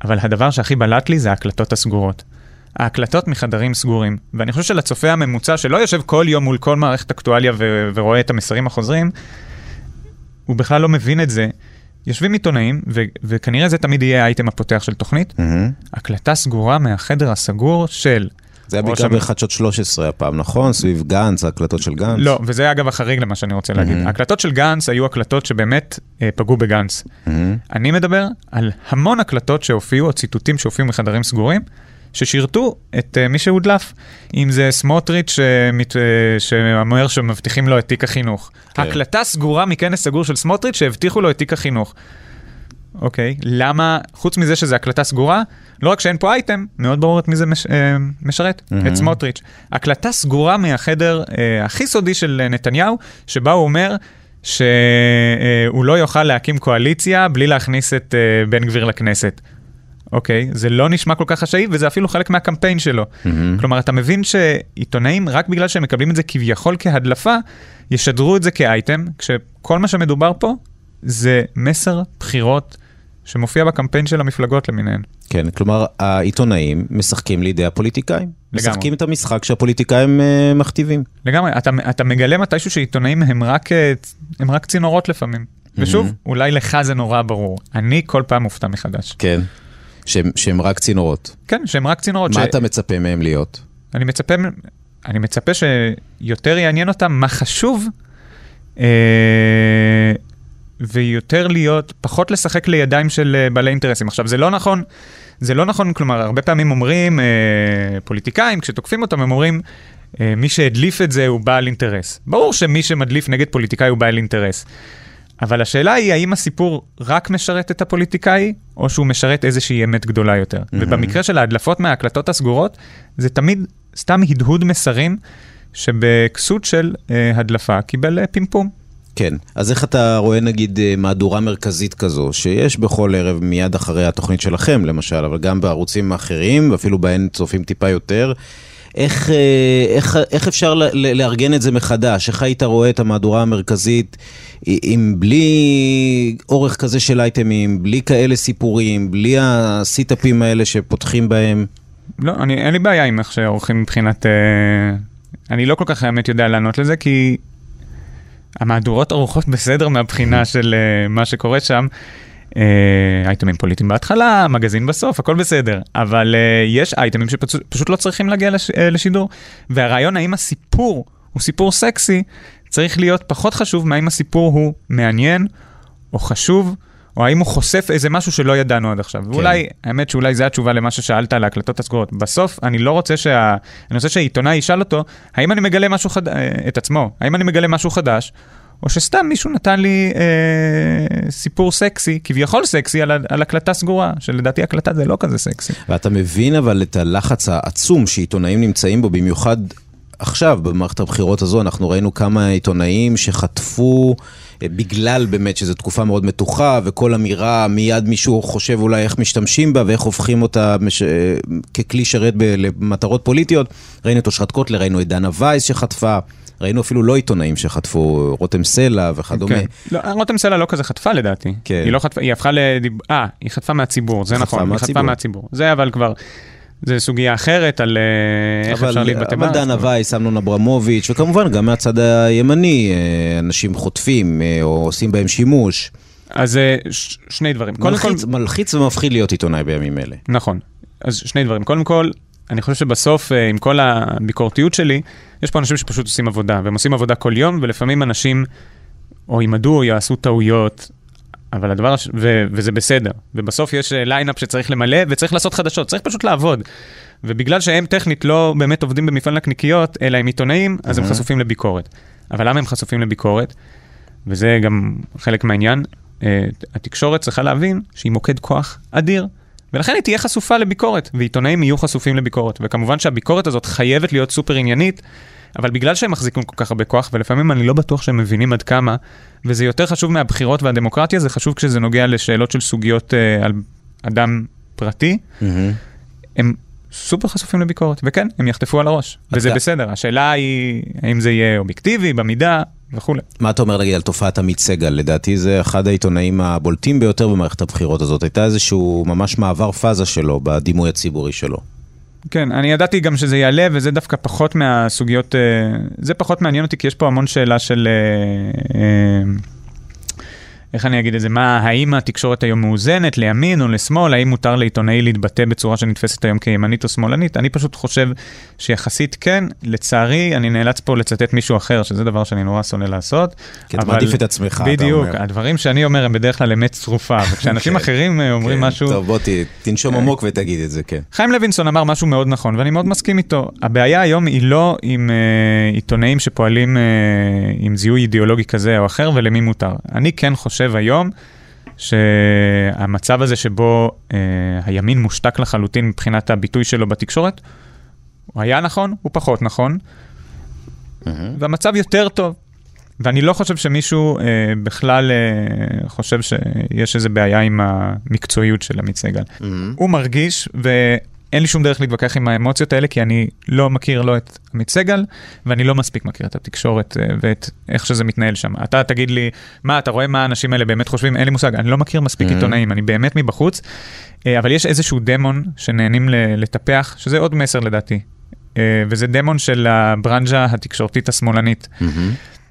[SPEAKER 2] אבל הדבר שהכי בלט לי זה ההקלטות הסגורות. ההקלטות מחדרים סגורים. ואני חושב שלצופה הממוצע, שלא יושב כל יום מול כל מערכת אקטואליה ו- ורואה את המסרים החוזרים, הוא בכלל לא מבין את זה. יושבים עיתונאים, ו- וכנראה זה תמיד יהיה האייטם הפותח של תוכנית, הקלטה סגורה מהחדר הסגור של...
[SPEAKER 1] זה היה בעיקר
[SPEAKER 2] המ-
[SPEAKER 1] בחדשות 13 הפעם, נכון? סביב גנץ, ההקלטות של גנץ.
[SPEAKER 2] לא, וזה אגב החריג למה שאני רוצה להגיד.
[SPEAKER 1] מהמם.
[SPEAKER 2] ההקלטות של גנץ היו הקלטות שבאמת אה, פגעו בגנץ.
[SPEAKER 1] מהמם.
[SPEAKER 2] אני מדבר על המון הקלטות שהופיעו, או ציטוטים שהופיעו מחדרים סגורים, ששירתו את uh, מי שהודלף. אם זה סמוטריץ' שמת, uh, שאומר שמבטיחים לו את תיק החינוך.
[SPEAKER 1] כן.
[SPEAKER 2] הקלטה סגורה מכנס סגור של סמוטריץ' שהבטיחו לו את תיק החינוך. אוקיי, למה, חוץ מזה שזו הקלטה סגורה, לא רק שאין פה אייטם, מאוד ברור את מי זה מש, אה, משרת,
[SPEAKER 1] מהמם.
[SPEAKER 2] את סמוטריץ'. הקלטה סגורה מהחדר אה, הכי סודי של אה, נתניהו, שבה הוא אומר שהוא לא יוכל להקים קואליציה בלי להכניס את אה, בן גביר לכנסת. אוקיי, זה לא נשמע כל כך חשאי, וזה אפילו חלק מהקמפיין שלו.
[SPEAKER 1] מהמם.
[SPEAKER 2] כלומר, אתה מבין שעיתונאים, רק בגלל שהם מקבלים את זה כביכול כהדלפה, ישדרו את זה כאייטם, כשכל מה שמדובר פה זה מסר בחירות שמופיע בקמפיין של המפלגות למיניהן.
[SPEAKER 1] כן, כלומר, העיתונאים משחקים לידי הפוליטיקאים.
[SPEAKER 2] לגמרי.
[SPEAKER 1] משחקים את המשחק שהפוליטיקאים אה, מכתיבים.
[SPEAKER 2] לגמרי, אתה, אתה מגלה מתישהו שעיתונאים הם רק, אה, הם רק צינורות לפעמים. ושוב, אולי לך זה נורא ברור. אני כל פעם מופתע מחדש.
[SPEAKER 1] כן. שהם, שהם רק צינורות.
[SPEAKER 2] כן, שהם רק צינורות.
[SPEAKER 1] מה
[SPEAKER 2] ש...
[SPEAKER 1] אתה מצפה מהם להיות?
[SPEAKER 2] אני מצפה, אני מצפה שיותר יעניין אותם מה חשוב, אה, ויותר להיות, פחות לשחק לידיים של אה, בעלי אינטרסים. עכשיו, זה לא נכון, זה לא נכון, כלומר, הרבה פעמים אומרים, אה, פוליטיקאים, כשתוקפים אותם, הם אומרים, אה, מי שהדליף את זה הוא בעל אינטרס. ברור שמי שמדליף נגד פוליטיקאי הוא בעל אינטרס. אבל השאלה היא, האם הסיפור רק משרת את הפוליטיקאי, או שהוא משרת איזושהי אמת גדולה יותר. Mm-hmm. ובמקרה של ההדלפות מההקלטות הסגורות, זה תמיד סתם הדהוד מסרים, שבכסות של אה, הדלפה קיבל אה, פימפום.
[SPEAKER 1] כן. אז איך אתה רואה נגיד אה, מהדורה מרכזית כזו, שיש בכל ערב מיד אחרי התוכנית שלכם למשל, אבל גם בערוצים האחרים, ואפילו בהן צופים טיפה יותר. איך, אה, איך, איך אפשר לארגן את זה מחדש? איך היית רואה את המהדורה המרכזית עם בלי אורך כזה של אייטמים, בלי כאלה סיפורים, בלי הסיטאפים האלה שפותחים בהם?
[SPEAKER 2] לא, אני, אין לי בעיה עם איך שעורכים מבחינת... אה, אני לא כל כך האמת יודע לענות לזה, כי המהדורות ערוכות בסדר מהבחינה של אה, מה שקורה שם. אה, אייטמים פוליטיים בהתחלה, מגזין בסוף, הכל בסדר. אבל אה, יש אייטמים שפשוט לא צריכים להגיע לש, אה, לשידור. והרעיון האם הסיפור הוא סיפור סקסי, צריך להיות פחות חשוב מהאם הסיפור הוא מעניין או חשוב. או האם הוא חושף איזה משהו שלא ידענו עד עכשיו. כן. ואולי, האמת שאולי זו התשובה למה ששאלת על ההקלטות הסגורות. בסוף, אני לא רוצה שה... אני רוצה שהעיתונאי ישאל אותו, האם אני מגלה משהו חדש, את עצמו, האם אני מגלה משהו חדש, או שסתם מישהו נתן לי אה, סיפור סקסי, כביכול סקסי, על, על הקלטה סגורה, שלדעתי הקלטה זה לא כזה סקסי.
[SPEAKER 1] ואתה מבין אבל את הלחץ העצום שעיתונאים נמצאים בו, במיוחד עכשיו, במערכת הבחירות הזו, אנחנו ראינו כמה עיתונאים שחטפו אה, בגלל באמת שזו תקופה מאוד מתוחה, וכל אמירה, מיד מישהו חושב אולי איך משתמשים בה ואיך הופכים אותה מש... אה, ככלי שרת ב... למטרות פוליטיות. ראינו את אושרת קוטלר, ראינו את דנה וייס שחטפה. ראינו אפילו לא עיתונאים שחטפו, רותם סלע וכדומה.
[SPEAKER 2] כן. לא, רותם סלע לא כזה חטפה לדעתי.
[SPEAKER 1] כן.
[SPEAKER 2] היא לא חטפה, היא הפכה לדיב... אה, היא חטפה מהציבור, זה
[SPEAKER 1] חטפה
[SPEAKER 2] נכון, היא
[SPEAKER 1] מהציבור.
[SPEAKER 2] חטפה מהציבור. זה אבל כבר, זה סוגיה אחרת על אה, איך
[SPEAKER 1] אבל,
[SPEAKER 2] אפשר להתבטא.
[SPEAKER 1] אבל
[SPEAKER 2] בה.
[SPEAKER 1] דנה וייס, אמנון אברמוביץ', וכמובן גם מהצד הימני, אה, אנשים חוטפים אה, או עושים בהם שימוש.
[SPEAKER 2] אז ש- שני דברים. קודם כל,
[SPEAKER 1] מלחיץ, מלחיץ ומפחיד להיות עיתונאי בימים אלה.
[SPEAKER 2] נכון. אז שני דברים. קודם כל, אני חושב שבסוף, אה, עם כל הביקורתיות שלי, יש פה אנשים שפשוט עושים עבודה, והם עושים עבודה כל יום, ולפעמים אנשים או ימעדו או יעשו טעויות, אבל הדבר, הש... ו... וזה בסדר. ובסוף יש אה, ליינאפ שצריך למלא, וצריך לעשות חדשות, צריך פשוט לעבוד. ובגלל שהם טכנית לא באמת עובדים במפעל נקניקיות, אלא הם עיתונאים, אז הם חשופים לביקורת. אבל למה הם חשופים לביקורת? וזה גם חלק מהעניין. אה, התקשורת צריכה להבין שהיא מוקד כוח אדיר, ולכן היא תהיה חשופה לביקורת, ועיתונאים יהיו חשופים לביקורת. וכמובן שהביקורת הזאת חייבת להיות סופר עניינית, אבל בגלל שהם מחזיקים כל כך הרבה כוח, ולפעמים אני לא בטוח שהם מבינים עד כמה, וזה יותר חשוב מהבחירות והדמוקרטיה, זה חשוב כשזה נוגע לשאלות של סוגיות אה, על אדם פרטי, הם סופר חשופים לביקורת, וכן, הם יחטפו על הראש, וזה בסדר. השאלה היא, האם זה יהיה אובייקטיבי, במידה, וכולי.
[SPEAKER 1] מה אתה אומר נגיד על תופעת עמית סגל? לדעתי זה אחד העיתונאים הבולטים ביותר במערכת הבחירות הזאת. הייתה איזשהו ממש מעבר פאזה שלו בדימוי הציבורי שלו.
[SPEAKER 2] כן, אני ידעתי גם שזה יעלה, וזה דווקא פחות מהסוגיות, אה, זה פחות מעניין אותי, כי יש פה המון שאלה של... אה, אה, איך אני אגיד את זה? מה, האם התקשורת היום מאוזנת לימין או לשמאל? האם מותר לעיתונאי להתבטא בצורה שנתפסת היום כימנית או שמאלנית? אני פשוט חושב שיחסית כן. לצערי, אני נאלץ פה לצטט מישהו אחר, שזה דבר שאני נורא שונא לעשות.
[SPEAKER 1] כי אתה
[SPEAKER 2] אבל-
[SPEAKER 1] מעדיף את עצמך, אתה
[SPEAKER 2] בדיוק,
[SPEAKER 1] אומר.
[SPEAKER 2] הדברים שאני אומר הם בדרך כלל אמת צרופה, וכשאנשים
[SPEAKER 1] כן.
[SPEAKER 2] אחרים אה, אומרים
[SPEAKER 1] כן,
[SPEAKER 2] משהו...
[SPEAKER 1] טוב, בוא ת- תנשום עמוק ותגיד את זה, כן.
[SPEAKER 2] חיים לוינסון אמר משהו מאוד נכון, ואני מאוד מסכים איתו. הבעיה היום היא לא עם uh, עיתונאים שפועלים uh, עם זיהוי אידיאולוגי כזה או אחר, ולמי מותר. אני כן חושב היום שהמצב הזה שבו uh, הימין מושתק לחלוטין מבחינת הביטוי שלו בתקשורת, הוא היה נכון, הוא פחות נכון, והמצב יותר טוב. ואני לא חושב שמישהו אה, בכלל אה, חושב שיש איזה בעיה עם המקצועיות של עמית סגל.
[SPEAKER 1] Mm-hmm.
[SPEAKER 2] הוא מרגיש, ואין לי שום דרך להתווכח עם האמוציות האלה, כי אני לא מכיר לא את עמית סגל, ואני לא מספיק מכיר את התקשורת אה, ואת איך שזה מתנהל שם. אתה תגיד לי, מה, אתה רואה מה האנשים האלה באמת חושבים? אין לי מושג, אני לא מכיר מספיק
[SPEAKER 1] Mm-hmm.
[SPEAKER 2] עיתונאים, אני באמת מבחוץ, אה, אבל יש איזשהו דמון שנהנים לטפח, שזה עוד מסר לדעתי. אה, וזה דמון של הברנז'ה התקשורתית השמאלנית.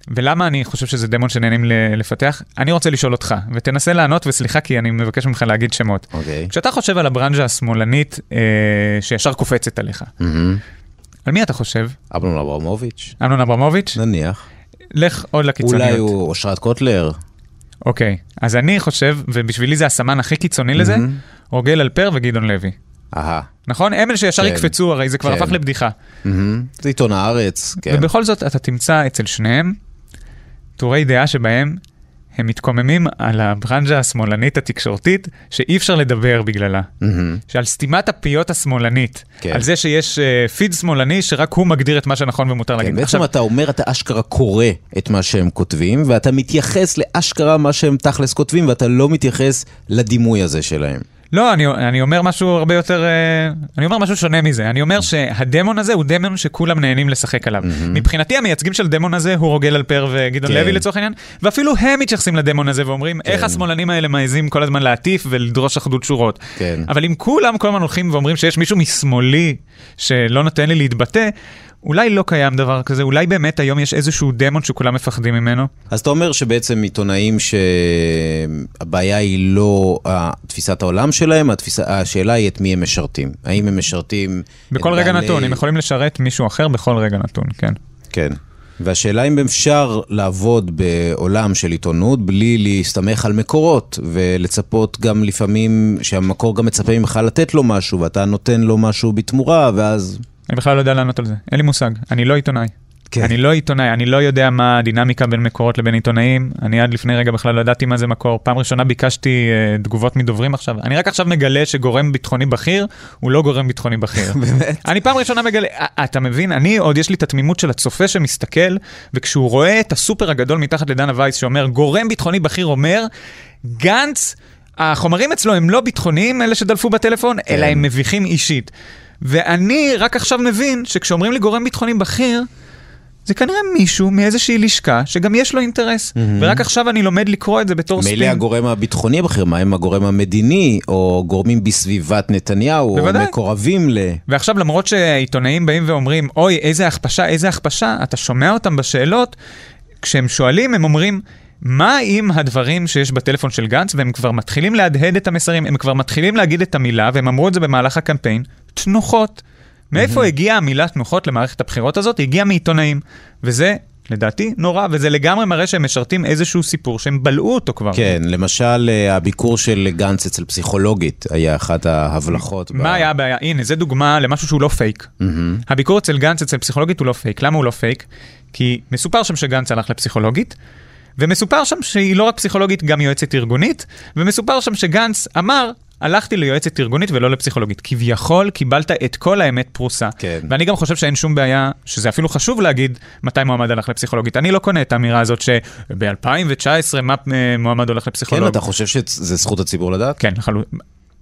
[SPEAKER 2] ולמה אני חושב שזה דמון שנהנים לפתח? אני רוצה לשאול אותך, ותנסה לענות, וסליחה כי אני מבקש ממך להגיד שמות.
[SPEAKER 1] אוקיי.
[SPEAKER 2] כשאתה חושב על הברנז'ה השמאלנית אה, שישר קופצת עליך,
[SPEAKER 1] מהמם.
[SPEAKER 2] על מי אתה חושב?
[SPEAKER 1] אמנון אברמוביץ',
[SPEAKER 2] אמנון אברמוביץ'?
[SPEAKER 1] נניח.
[SPEAKER 2] לך עוד לקיצוניות.
[SPEAKER 1] אולי הוא אושרת קוטלר.
[SPEAKER 2] אוקיי, אז אני חושב, ובשבילי זה הסמן הכי קיצוני לזה,
[SPEAKER 1] מהמם.
[SPEAKER 2] רוגל אלפר וגדעון לוי.
[SPEAKER 1] אהה.
[SPEAKER 2] נכון? הם אלה שישר
[SPEAKER 1] כן.
[SPEAKER 2] יקפצו, הרי זה כבר
[SPEAKER 1] כן.
[SPEAKER 2] הפך לבדיחה.
[SPEAKER 1] מהמם. זה עיתון הארץ, כן.
[SPEAKER 2] ובכל זאת אתה תמצא אצל שניהם טורי דעה שבהם הם מתקוממים על הברנז'ה השמאלנית התקשורתית שאי אפשר לדבר בגללה.
[SPEAKER 1] מהמם.
[SPEAKER 2] שעל סתימת הפיות השמאלנית,
[SPEAKER 1] כן.
[SPEAKER 2] על זה שיש uh, פיד שמאלני שרק הוא מגדיר את מה שנכון ומותר
[SPEAKER 1] כן,
[SPEAKER 2] להגיד.
[SPEAKER 1] בעצם אתה אומר, אתה אשכרה קורא את מה שהם כותבים, ואתה מתייחס לאשכרה מה שהם תכלס כותבים, ואתה לא מתייחס לדימוי הזה שלהם.
[SPEAKER 2] לא, אני, אני אומר משהו הרבה יותר, אה, אני אומר משהו שונה מזה. אני אומר שהדמון הזה הוא דמון שכולם נהנים לשחק עליו. מבחינתי המייצגים של דמון הזה הוא רוגל אלפר וגדעון
[SPEAKER 1] כן.
[SPEAKER 2] לוי לצורך העניין, ואפילו הם מתייחסים לדמון הזה ואומרים, איך השמאלנים האלה מעזים כל הזמן להטיף ולדרוש אחדות שורות.
[SPEAKER 1] כן.
[SPEAKER 2] אבל אם כולם כל הזמן הולכים ואומרים שיש מישהו משמאלי שלא נותן לי להתבטא, אולי לא קיים דבר כזה, אולי באמת היום יש איזשהו דמון שכולם מפחדים ממנו.
[SPEAKER 1] אז אתה אומר שבעצם עיתונאים שהבעיה היא לא תפיסת העולם שלהם, התפיסה, השאלה היא את מי הם משרתים. האם הם משרתים...
[SPEAKER 2] בכל רגע
[SPEAKER 1] בעלי-
[SPEAKER 2] נתון, הם יכולים לשרת מישהו אחר בכל רגע נתון, כן.
[SPEAKER 1] כן. והשאלה אם אפשר לעבוד בעולם של עיתונות בלי להסתמך על מקורות, ולצפות גם לפעמים שהמקור גם מצפה ממך לתת לו משהו, ואתה נותן לו משהו בתמורה, ואז...
[SPEAKER 2] אני בכלל לא יודע לענות על זה, אין לי מושג, אני לא עיתונאי.
[SPEAKER 1] כן.
[SPEAKER 2] אני לא עיתונאי, אני לא יודע מה הדינמיקה בין מקורות לבין עיתונאים. אני עד לפני רגע בכלל לא ידעתי מה זה מקור. פעם ראשונה ביקשתי אה, תגובות מדוברים עכשיו. אני רק עכשיו מגלה שגורם ביטחוני בכיר הוא לא גורם ביטחוני בכיר.
[SPEAKER 1] באמת?
[SPEAKER 2] אני פעם ראשונה מגלה, א- אתה מבין, אני עוד יש לי את התמימות של הצופה שמסתכל, וכשהוא רואה את הסופר הגדול מתחת לדנה וייס שאומר, גורם ביטחוני בכיר אומר, גנץ, החומרים אצלו הם לא ביטחוניים, אלה שדלפו בטלפון,
[SPEAKER 1] כן.
[SPEAKER 2] אלא הם מביכים אישית. ואני רק עכשיו מבין שכשאומרים לי גורם ביטחוני בכיר, זה כנראה מישהו מאיזושהי לשכה שגם יש לו אינטרס. ורק עכשיו אני לומד לקרוא את זה בתור ספין.
[SPEAKER 1] מילא הגורם הביטחוני הבכיר, מה עם הגורם המדיני, או גורמים בסביבת נתניהו,
[SPEAKER 2] בוודאי.
[SPEAKER 1] או מקורבים ל...
[SPEAKER 2] ועכשיו, למרות שעיתונאים באים ואומרים, אוי, איזה הכפשה, איזה הכפשה, אתה שומע אותם בשאלות, כשהם שואלים, הם אומרים, מה עם הדברים שיש בטלפון של גנץ, והם כבר מתחילים להדהד את המסרים, הם כבר מתחילים להגיד את המילה, והם אמרו את זה במהלך הקמפיין, תנוחות. מאיפה הגיעה המילה תנוחות למערכת הבחירות הזאת? היא הגיעה מעיתונאים. וזה, לדעתי, נורא, וזה לגמרי מראה שהם משרתים איזשהו סיפור, שהם בלעו אותו כבר.
[SPEAKER 1] כן, למשל, אה, הביקור של גנץ אצל פסיכולוגית היה אחת ההבלחות. ב-
[SPEAKER 2] מה היה הבעיה? הנה, זו דוגמה למשהו שהוא לא פייק. הביקור אצל גנץ אצל פסיכולוגית הוא לא פייק. למה הוא לא פייק? כי מסופר שם שגנץ הלך לפסיכולוגית, ומסופר שם שהיא לא רק פסיכולוגית, גם יועצת ארגונית, ומסופר שם שגנץ אמר, הלכתי ליועצת ארגונית ולא לפסיכולוגית. כביכול קיבלת את כל האמת פרוסה.
[SPEAKER 1] כן.
[SPEAKER 2] ואני גם חושב שאין שום בעיה, שזה אפילו חשוב להגיד מתי מועמד הלך לפסיכולוגית. אני לא קונה את האמירה הזאת שב-2019 מה אה, מועמד הולך
[SPEAKER 1] כן,
[SPEAKER 2] לפסיכולוג.
[SPEAKER 1] אתה חושב שזה זכות הציבור לדעת?
[SPEAKER 2] כן, לחלוטין.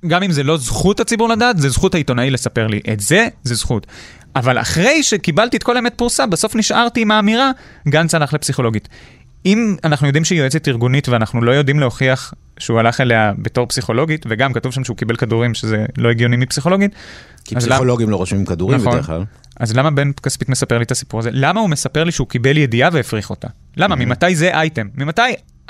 [SPEAKER 2] גם אם זה לא זכות הציבור לדעת, זה זכות העיתונאי לספר לי. את זה, זה זכות. אבל אחרי שקיבלתי את כל האמת פרוסה, בסוף נשארתי עם האמירה, גנץ הלך לפסיכולוגית. אם אנחנו יודעים שהיא יועצת ארגונית ואנחנו לא יודעים להוכיח שהוא הלך אליה בתור פסיכולוגית, וגם כתוב שם שהוא קיבל כדורים, שזה לא הגיוני מפסיכולוגית,
[SPEAKER 1] כי פסיכולוגים לא רושמים כדורים
[SPEAKER 2] נכון.
[SPEAKER 1] בדרך כלל.
[SPEAKER 2] אז למה בן כספית מספר לי את הסיפור הזה? למה הוא מספר לי שהוא קיבל ידיעה והפריך אותה? למה? ממתי זה אייטם? ממתי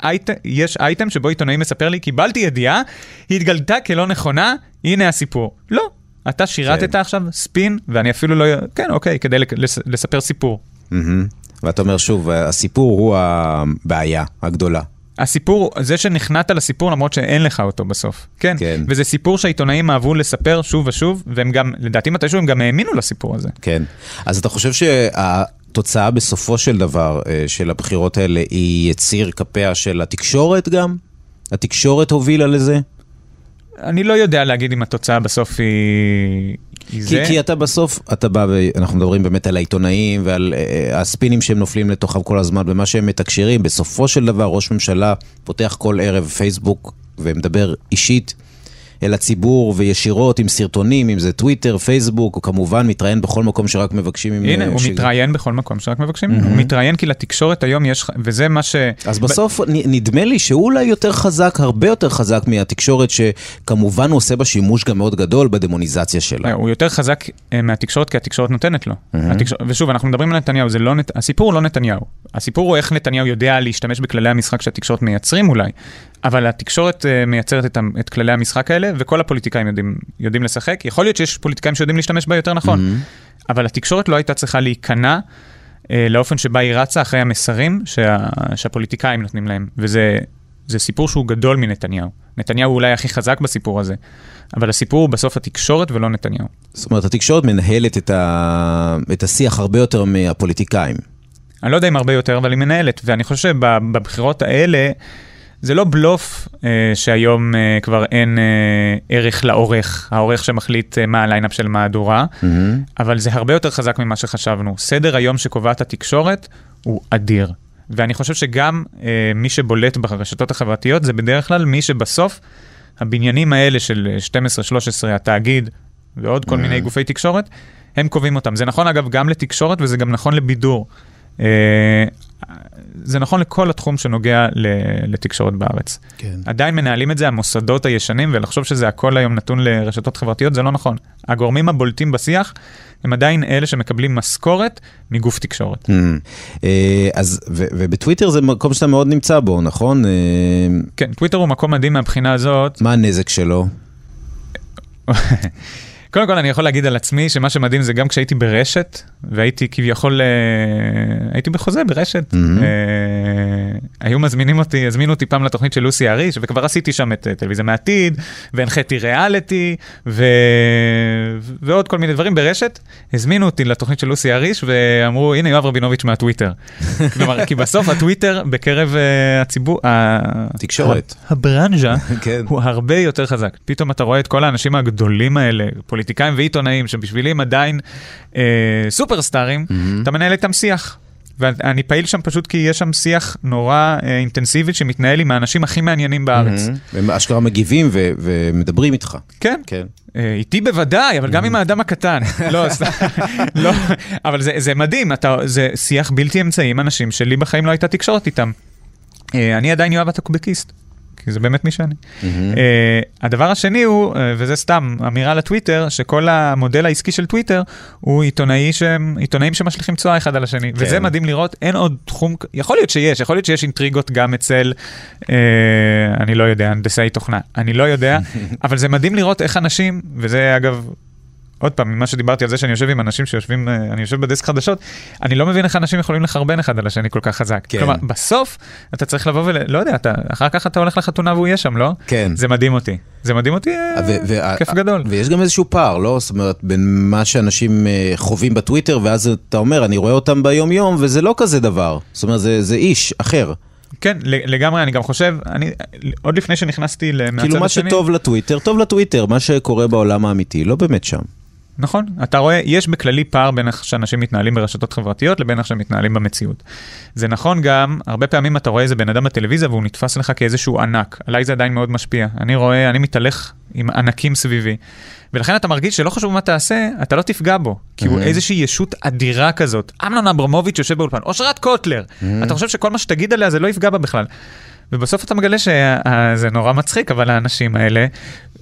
[SPEAKER 2] אייט... יש אייטם שבו עיתונאי מספר לי, קיבלתי ידיעה, היא התגלתה כלא נכונה, הנה הסיפור. לא. אתה שירתת
[SPEAKER 1] כן.
[SPEAKER 2] עכשיו ספין, ואני אפילו לא... כן, אוקיי, כדי לס... לספר סיפור.
[SPEAKER 1] מהמם. ואתה אומר שוב, הסיפור הוא הבעיה הגדולה.
[SPEAKER 2] הסיפור, זה שנכנעת לסיפור למרות שאין לך אותו בסוף. כן.
[SPEAKER 1] כן.
[SPEAKER 2] וזה סיפור שהעיתונאים אהבו לספר שוב ושוב, והם גם, לדעתי מתישהו הם גם האמינו לסיפור הזה.
[SPEAKER 1] כן. אז אתה חושב שהתוצאה בסופו של דבר אה, של הבחירות האלה היא יציר כפיה של התקשורת גם? התקשורת הובילה לזה?
[SPEAKER 2] אני לא יודע להגיד אם התוצאה בסוף היא...
[SPEAKER 1] כי,
[SPEAKER 2] זה.
[SPEAKER 1] כי אתה בסוף, אתה בא, אנחנו מדברים באמת על העיתונאים ועל אה, הספינים שהם נופלים לתוכם כל הזמן ומה שהם מתקשרים. בסופו של דבר ראש ממשלה פותח כל ערב פייסבוק ומדבר אישית אל הציבור וישירות עם סרטונים, אם זה טוויטר, פייסבוק, או כמובן מתראיין בכל מקום שרק מבקשים. עם,
[SPEAKER 2] הנה,
[SPEAKER 1] אה,
[SPEAKER 2] הוא
[SPEAKER 1] ש-
[SPEAKER 2] מתראיין בכל מקום שרק מבקשים, הוא מתראיין כי לתקשורת היום יש, וזה מה ש...
[SPEAKER 1] אז בסוף נ- נדמה לי שהוא אולי יותר חזק, הרבה יותר חזק מהתקשורת, שכמובן הוא עושה בה שימוש גם מאוד גדול בדמוניזציה שלה.
[SPEAKER 2] הוא יותר חזק אה, מהתקשורת כי התקשורת נותנת לו. התקשור... ושוב, אנחנו מדברים על נתניהו, זה לא נת... הסיפור הוא לא נתניהו. הסיפור הוא איך נתניהו יודע להשתמש בכללי המשחק שהתקשורת מייצרים אולי, אבל התקשורת אה, מייצרת את, את כללי המשחק האלה, וכל הפוליטיקאים יודעים, יודעים לשחק. יכול להיות שיש פוליטיקאים שיודעים להשתמש בה יותר נכון, אבל התקשורת לא הייתה צריכה להיכנע אה, לאופן שבה היא רצה אחרי המסרים שה... שהפוליטיקאים נותנים להם, וזה זה סיפור שהוא גדול מנתניהו. נתניהו הוא אולי הכי חזק בסיפור הזה, אבל הסיפור הוא בסוף התקשורת ולא נתניהו.
[SPEAKER 1] זאת אומרת, התקשורת מנהלת את, ה... את השיח הרבה יותר מהפוליטיקאים.
[SPEAKER 2] אני לא יודע אם הרבה יותר, אבל היא מנהלת, ואני חושב שבבחירות האלה, זה לא בלוף אה, שהיום אה, כבר אין אה, ערך לעורך, העורך שמחליט אה, מה הליינאפ של מהדורה, אבל זה הרבה יותר חזק ממה שחשבנו. סדר היום שקובעת התקשורת הוא אדיר. ואני חושב שגם אה, מי שבולט ברשתות החברתיות זה בדרך כלל מי שבסוף, הבניינים האלה של 12-13, התאגיד ועוד כל מיני גופי תקשורת, הם קובעים אותם. זה נכון אגב גם לתקשורת וזה גם נכון לבידור. אה, זה נכון לכל התחום שנוגע ל- לתקשורת בארץ.
[SPEAKER 1] כן.
[SPEAKER 2] עדיין מנהלים את זה המוסדות הישנים, ולחשוב שזה הכל היום נתון לרשתות חברתיות, זה לא נכון. הגורמים הבולטים בשיח הם עדיין אלה שמקבלים משכורת מגוף תקשורת.
[SPEAKER 1] אה, אז, ובטוויטר זה מקום שאתה מאוד נמצא בו, נכון? אה,
[SPEAKER 2] כן, טוויטר הוא מקום מדהים מהבחינה הזאת.
[SPEAKER 1] מה הנזק שלו?
[SPEAKER 2] קודם כל אני יכול להגיד על עצמי שמה שמדהים זה גם כשהייתי ברשת, והייתי כביכול, אה, הייתי בחוזה ברשת. אה, היו מזמינים אותי, הזמינו אותי פעם לתוכנית של לוסי אריש, וכבר עשיתי שם את אה, טלוויזיה מהעתיד, והנחיתי ריאליטי, ו... ועוד כל מיני דברים ברשת. הזמינו אותי לתוכנית של לוסי אריש, ואמרו, הנה יואב רבינוביץ' מהטוויטר. כלומר, כי בסוף הטוויטר בקרב הציבור, ה-
[SPEAKER 1] תקשורת.
[SPEAKER 2] הברנז'ה,
[SPEAKER 1] כן.
[SPEAKER 2] הוא הרבה יותר חזק. פתאום אתה רואה את כל האנשים הגדולים האלה, פוליטיקאים ועיתונאים, שבשבילי הם עדיין אה, סופרסטארים, אתה מנהל איתם שיח. ואני פעיל שם פשוט כי יש שם שיח נורא אה, אינטנסיבי שמתנהל עם האנשים הכי מעניינים בארץ.
[SPEAKER 1] הם אשכרה מגיבים ומדברים איתך.
[SPEAKER 2] כן,
[SPEAKER 1] כן.
[SPEAKER 2] אה, איתי בוודאי, אבל גם עם האדם הקטן. לא, סתם, לא, אבל זה, מדהים, זה שיח בלתי אמצעי עם אנשים שלי בחיים לא הייתה תקשורת איתם. אה, אני עדיין יואב הטוקבקיסט, כי זה באמת מי שאני. אה, הדבר השני הוא, אה, וזה סתם אמירה לטוויטר, שכל המודל העסקי של טוויטר הוא עיתונאי שהם, עיתונאים שמשליכים תשואה אחד על השני. וזה מדהים לראות, אין עוד תחום, יכול להיות שיש, יכול להיות שיש אינטריגות גם אצל, אה, אני לא יודע, הנדסאי תוכנה, אני לא יודע, אבל זה מדהים לראות איך אנשים, וזה אגב... עוד פעם, ממה שדיברתי על זה שאני יושב עם אנשים שיושבים, אה, אני יושב בדסק חדשות, אני לא מבין איך אנשים יכולים לחרבן אחד על השני כל כך חזק.
[SPEAKER 1] כן.
[SPEAKER 2] כלומר, בסוף אתה צריך לבוא ול... לא יודע, אתה, אחר כך אתה הולך לחתונה והוא יהיה שם, לא?
[SPEAKER 1] כן.
[SPEAKER 2] זה מדהים אותי. זה מדהים אותי, אה, כיף גדול.
[SPEAKER 1] ויש גם איזשהו פער, לא? זאת אומרת, בין מה שאנשים אה, חווים בטוויטר, ואז אתה אומר, אני רואה אותם ביום-יום, וזה לא כזה דבר. זאת אומרת, זה, זה איש אחר.
[SPEAKER 2] כן, לגמרי, אני גם חושב, אני, עוד לפני שנכנסתי מהצד
[SPEAKER 1] כאילו, מה
[SPEAKER 2] השני,
[SPEAKER 1] שטוב לטוויטר, טוב לטוויטר, מה שקורה בעולם האמיתי, לא באמת שם.
[SPEAKER 2] נכון, אתה רואה, יש בכללי פער בין איך שאנשים מתנהלים ברשתות חברתיות לבין איך שהם מתנהלים במציאות. זה נכון גם, הרבה פעמים אתה רואה איזה בן אדם בטלוויזיה והוא נתפס לך כאיזשהו ענק. עליי זה עדיין מאוד משפיע. אני רואה, אני מתהלך עם ענקים סביבי. ולכן אתה מרגיש שלא חשוב מה תעשה, אתה לא תפגע בו. כי הוא איזושהי ישות אדירה כזאת. אמנון אברמוביץ' יושב באולפן, אושרת קוטלר. אתה חושב שכל מה שתגיד עליה זה לא יפגע בה בכלל. ובסוף אתה מגלה שזה נורא מצחיק, אבל האנשים האלה,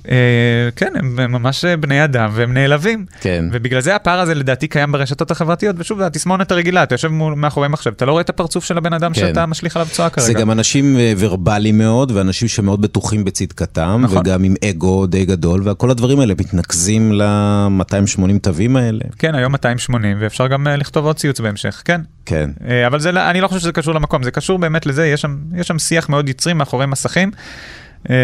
[SPEAKER 2] אה, כן, הם ממש בני אדם והם נעלבים.
[SPEAKER 1] כן.
[SPEAKER 2] ובגלל זה הפער הזה לדעתי קיים ברשתות החברתיות, ושוב, זה התסמונת הרגילה, אתה יושב מאחורי מחשב, אתה לא רואה את הפרצוף של הבן אדם
[SPEAKER 1] כן.
[SPEAKER 2] שאתה משליך עליו צואה כרגע.
[SPEAKER 1] זה גם אנשים אה, ורבליים מאוד, ואנשים שמאוד בטוחים בצדקתם,
[SPEAKER 2] נכון.
[SPEAKER 1] וגם עם אגו די גדול, וכל הדברים האלה מתנקזים ל-280 תווים האלה.
[SPEAKER 2] כן, היום 280, ואפשר גם אה, לכתוב עוד ציוץ בהמשך, כן.
[SPEAKER 1] כן.
[SPEAKER 2] אה, אבל זה, לא- אני לא חושב שזה קשור למקום, זה קשור באמת לזה, יש שם, יש שם שיח מאוד יצרי מאחורי מסכים. אה,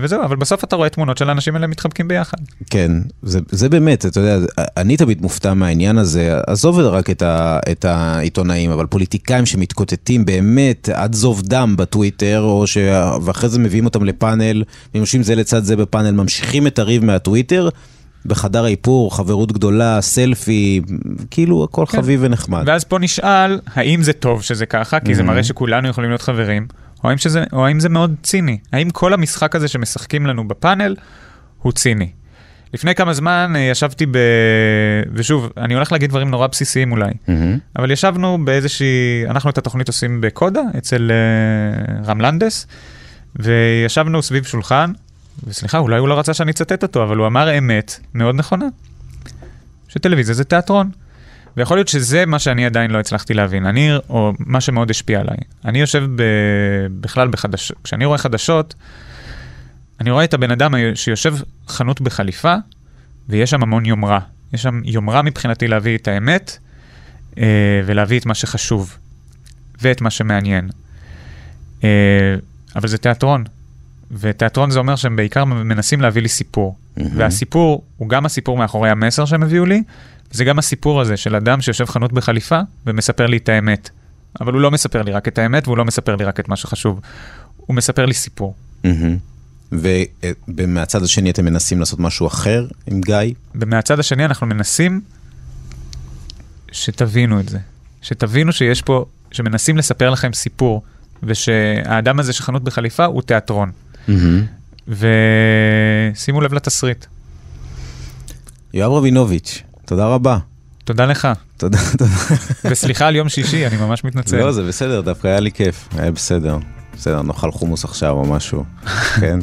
[SPEAKER 2] וזהו, אבל בסוף אתה רואה תמונות של האנשים האלה מתחבקים ביחד.
[SPEAKER 1] כן, זה, זה באמת, אתה יודע, אני תמיד מופתע מהעניין הזה, עזוב רק את, ה, את העיתונאים, אבל פוליטיקאים שמתקוטטים באמת עד זוב דם בטוויטר, או ש... ואחרי זה מביאים אותם לפאנל, יושבים זה לצד זה בפאנל, ממשיכים את הריב מהטוויטר, בחדר האיפור, חברות גדולה, סלפי, כאילו הכל
[SPEAKER 2] כן.
[SPEAKER 1] חביב ונחמד.
[SPEAKER 2] ואז פה נשאל, האם זה טוב שזה ככה, כי זה מראה שכולנו יכולים להיות חברים, או האם, שזה, או האם זה מאוד ציני? האם כל המשחק הזה שמשחקים לנו בפאנל הוא ציני? לפני כמה זמן אה, ישבתי ב... ושוב, אני הולך להגיד דברים נורא בסיסיים אולי,
[SPEAKER 1] מהמם.
[SPEAKER 2] אבל ישבנו באיזושהי, אנחנו את התוכנית עושים בקודה, אצל אה, רם לנדס, וישבנו סביב שולחן, וסליחה, אולי הוא לא רצה שאני אצטט אותו, אבל הוא אמר אמת מאוד נכונה, שטלוויזיה זה תיאטרון. ויכול להיות שזה מה שאני עדיין לא הצלחתי להבין. אני, או מה שמאוד השפיע עליי. אני יושב ב, בכלל בחדשות, כשאני רואה חדשות, אני רואה את הבן אדם שיושב חנות בחליפה, ויש שם המון יומרה. יש שם יומרה מבחינתי להביא את האמת, אה, ולהביא את מה שחשוב, ואת מה שמעניין. אה, אבל זה תיאטרון, ותיאטרון זה אומר שהם בעיקר מנסים להביא לי סיפור. והסיפור הוא גם הסיפור מאחורי המסר שהם הביאו לי, זה גם הסיפור הזה של אדם שיושב חנות בחליפה ומספר לי את האמת. אבל הוא לא מספר לי רק את האמת, והוא לא מספר לי רק את מה שחשוב. הוא מספר לי סיפור.
[SPEAKER 1] מהמם. ומהצד השני אתם מנסים לעשות משהו אחר עם גיא?
[SPEAKER 2] ומהצד השני אנחנו מנסים שתבינו את זה. שתבינו שיש פה, שמנסים לספר לכם סיפור, ושהאדם הזה שחנות בחליפה הוא תיאטרון. ושימו לב לתסריט.
[SPEAKER 1] יואב רבינוביץ', תודה רבה.
[SPEAKER 2] תודה לך,
[SPEAKER 1] תודה, תודה.
[SPEAKER 2] וסליחה על יום שישי, אני ממש מתנצל.
[SPEAKER 1] לא, זה בסדר, דווקא היה לי כיף, היה בסדר. בסדר, נאכל חומוס עכשיו או משהו, כן?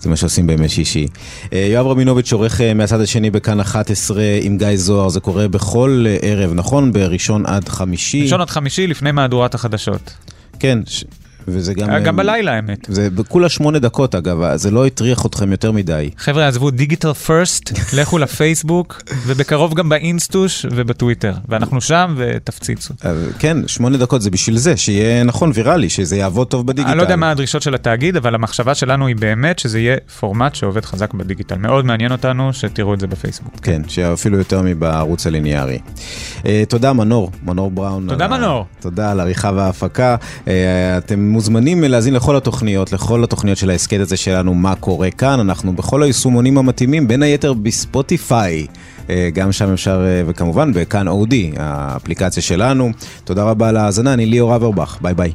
[SPEAKER 1] זה מה שעושים בימי שישי. אה, יואב רבינוביץ' עורך אה, מהצד השני בכאן 11 עם גיא זוהר, זה קורה בכל אה, ערב, נכון? בראשון עד חמישי.
[SPEAKER 2] ראשון עד חמישי לפני מהדורת החדשות.
[SPEAKER 1] כן, ש... וזה גם...
[SPEAKER 2] אה, גם
[SPEAKER 1] אה,
[SPEAKER 2] בלילה, האמת.
[SPEAKER 1] זה בכולה שמונה דקות אגב, זה לא הטריח אתכם יותר מדי.
[SPEAKER 2] חבר'ה, עזבו דיגיטל פרסט, לכו לפייסבוק, ובקרוב גם באינסטוש ובטוויטר. ואנחנו שם, ותפציצו.
[SPEAKER 1] אה, כן, שמונה דקות זה בשביל זה, שיהיה נכון ויראלי, שזה יעבוד טוב בדיגיטל.
[SPEAKER 2] אני לא יודע מה הדרישות של התאגיד, אבל המחשבה שלנו היא באמת שזה יהיה פורמט שעובד חזק בדיגיטל. מאוד מעניין אותנו שתראו את זה בפייסבוק.
[SPEAKER 1] כן, שאפילו יותר מבערוץ הליניארי. אה, תודה מנור, מנור בראון.
[SPEAKER 2] תודה, מנור.
[SPEAKER 1] תודה על העריכה וההפקה. אה, אתם מוזמנים להאזין לכל התוכניות, לכל התוכניות של ההסכת הזה שלנו, מה קורה כאן. אנחנו בכל היישומונים המתאימים, בין היתר בספוטיפיי. אה, גם שם אפשר, אה, וכמובן בכאן אודי, האפליקציה שלנו. תודה רבה על ההאזנה, אני ליאור אברבך, ביי ביי.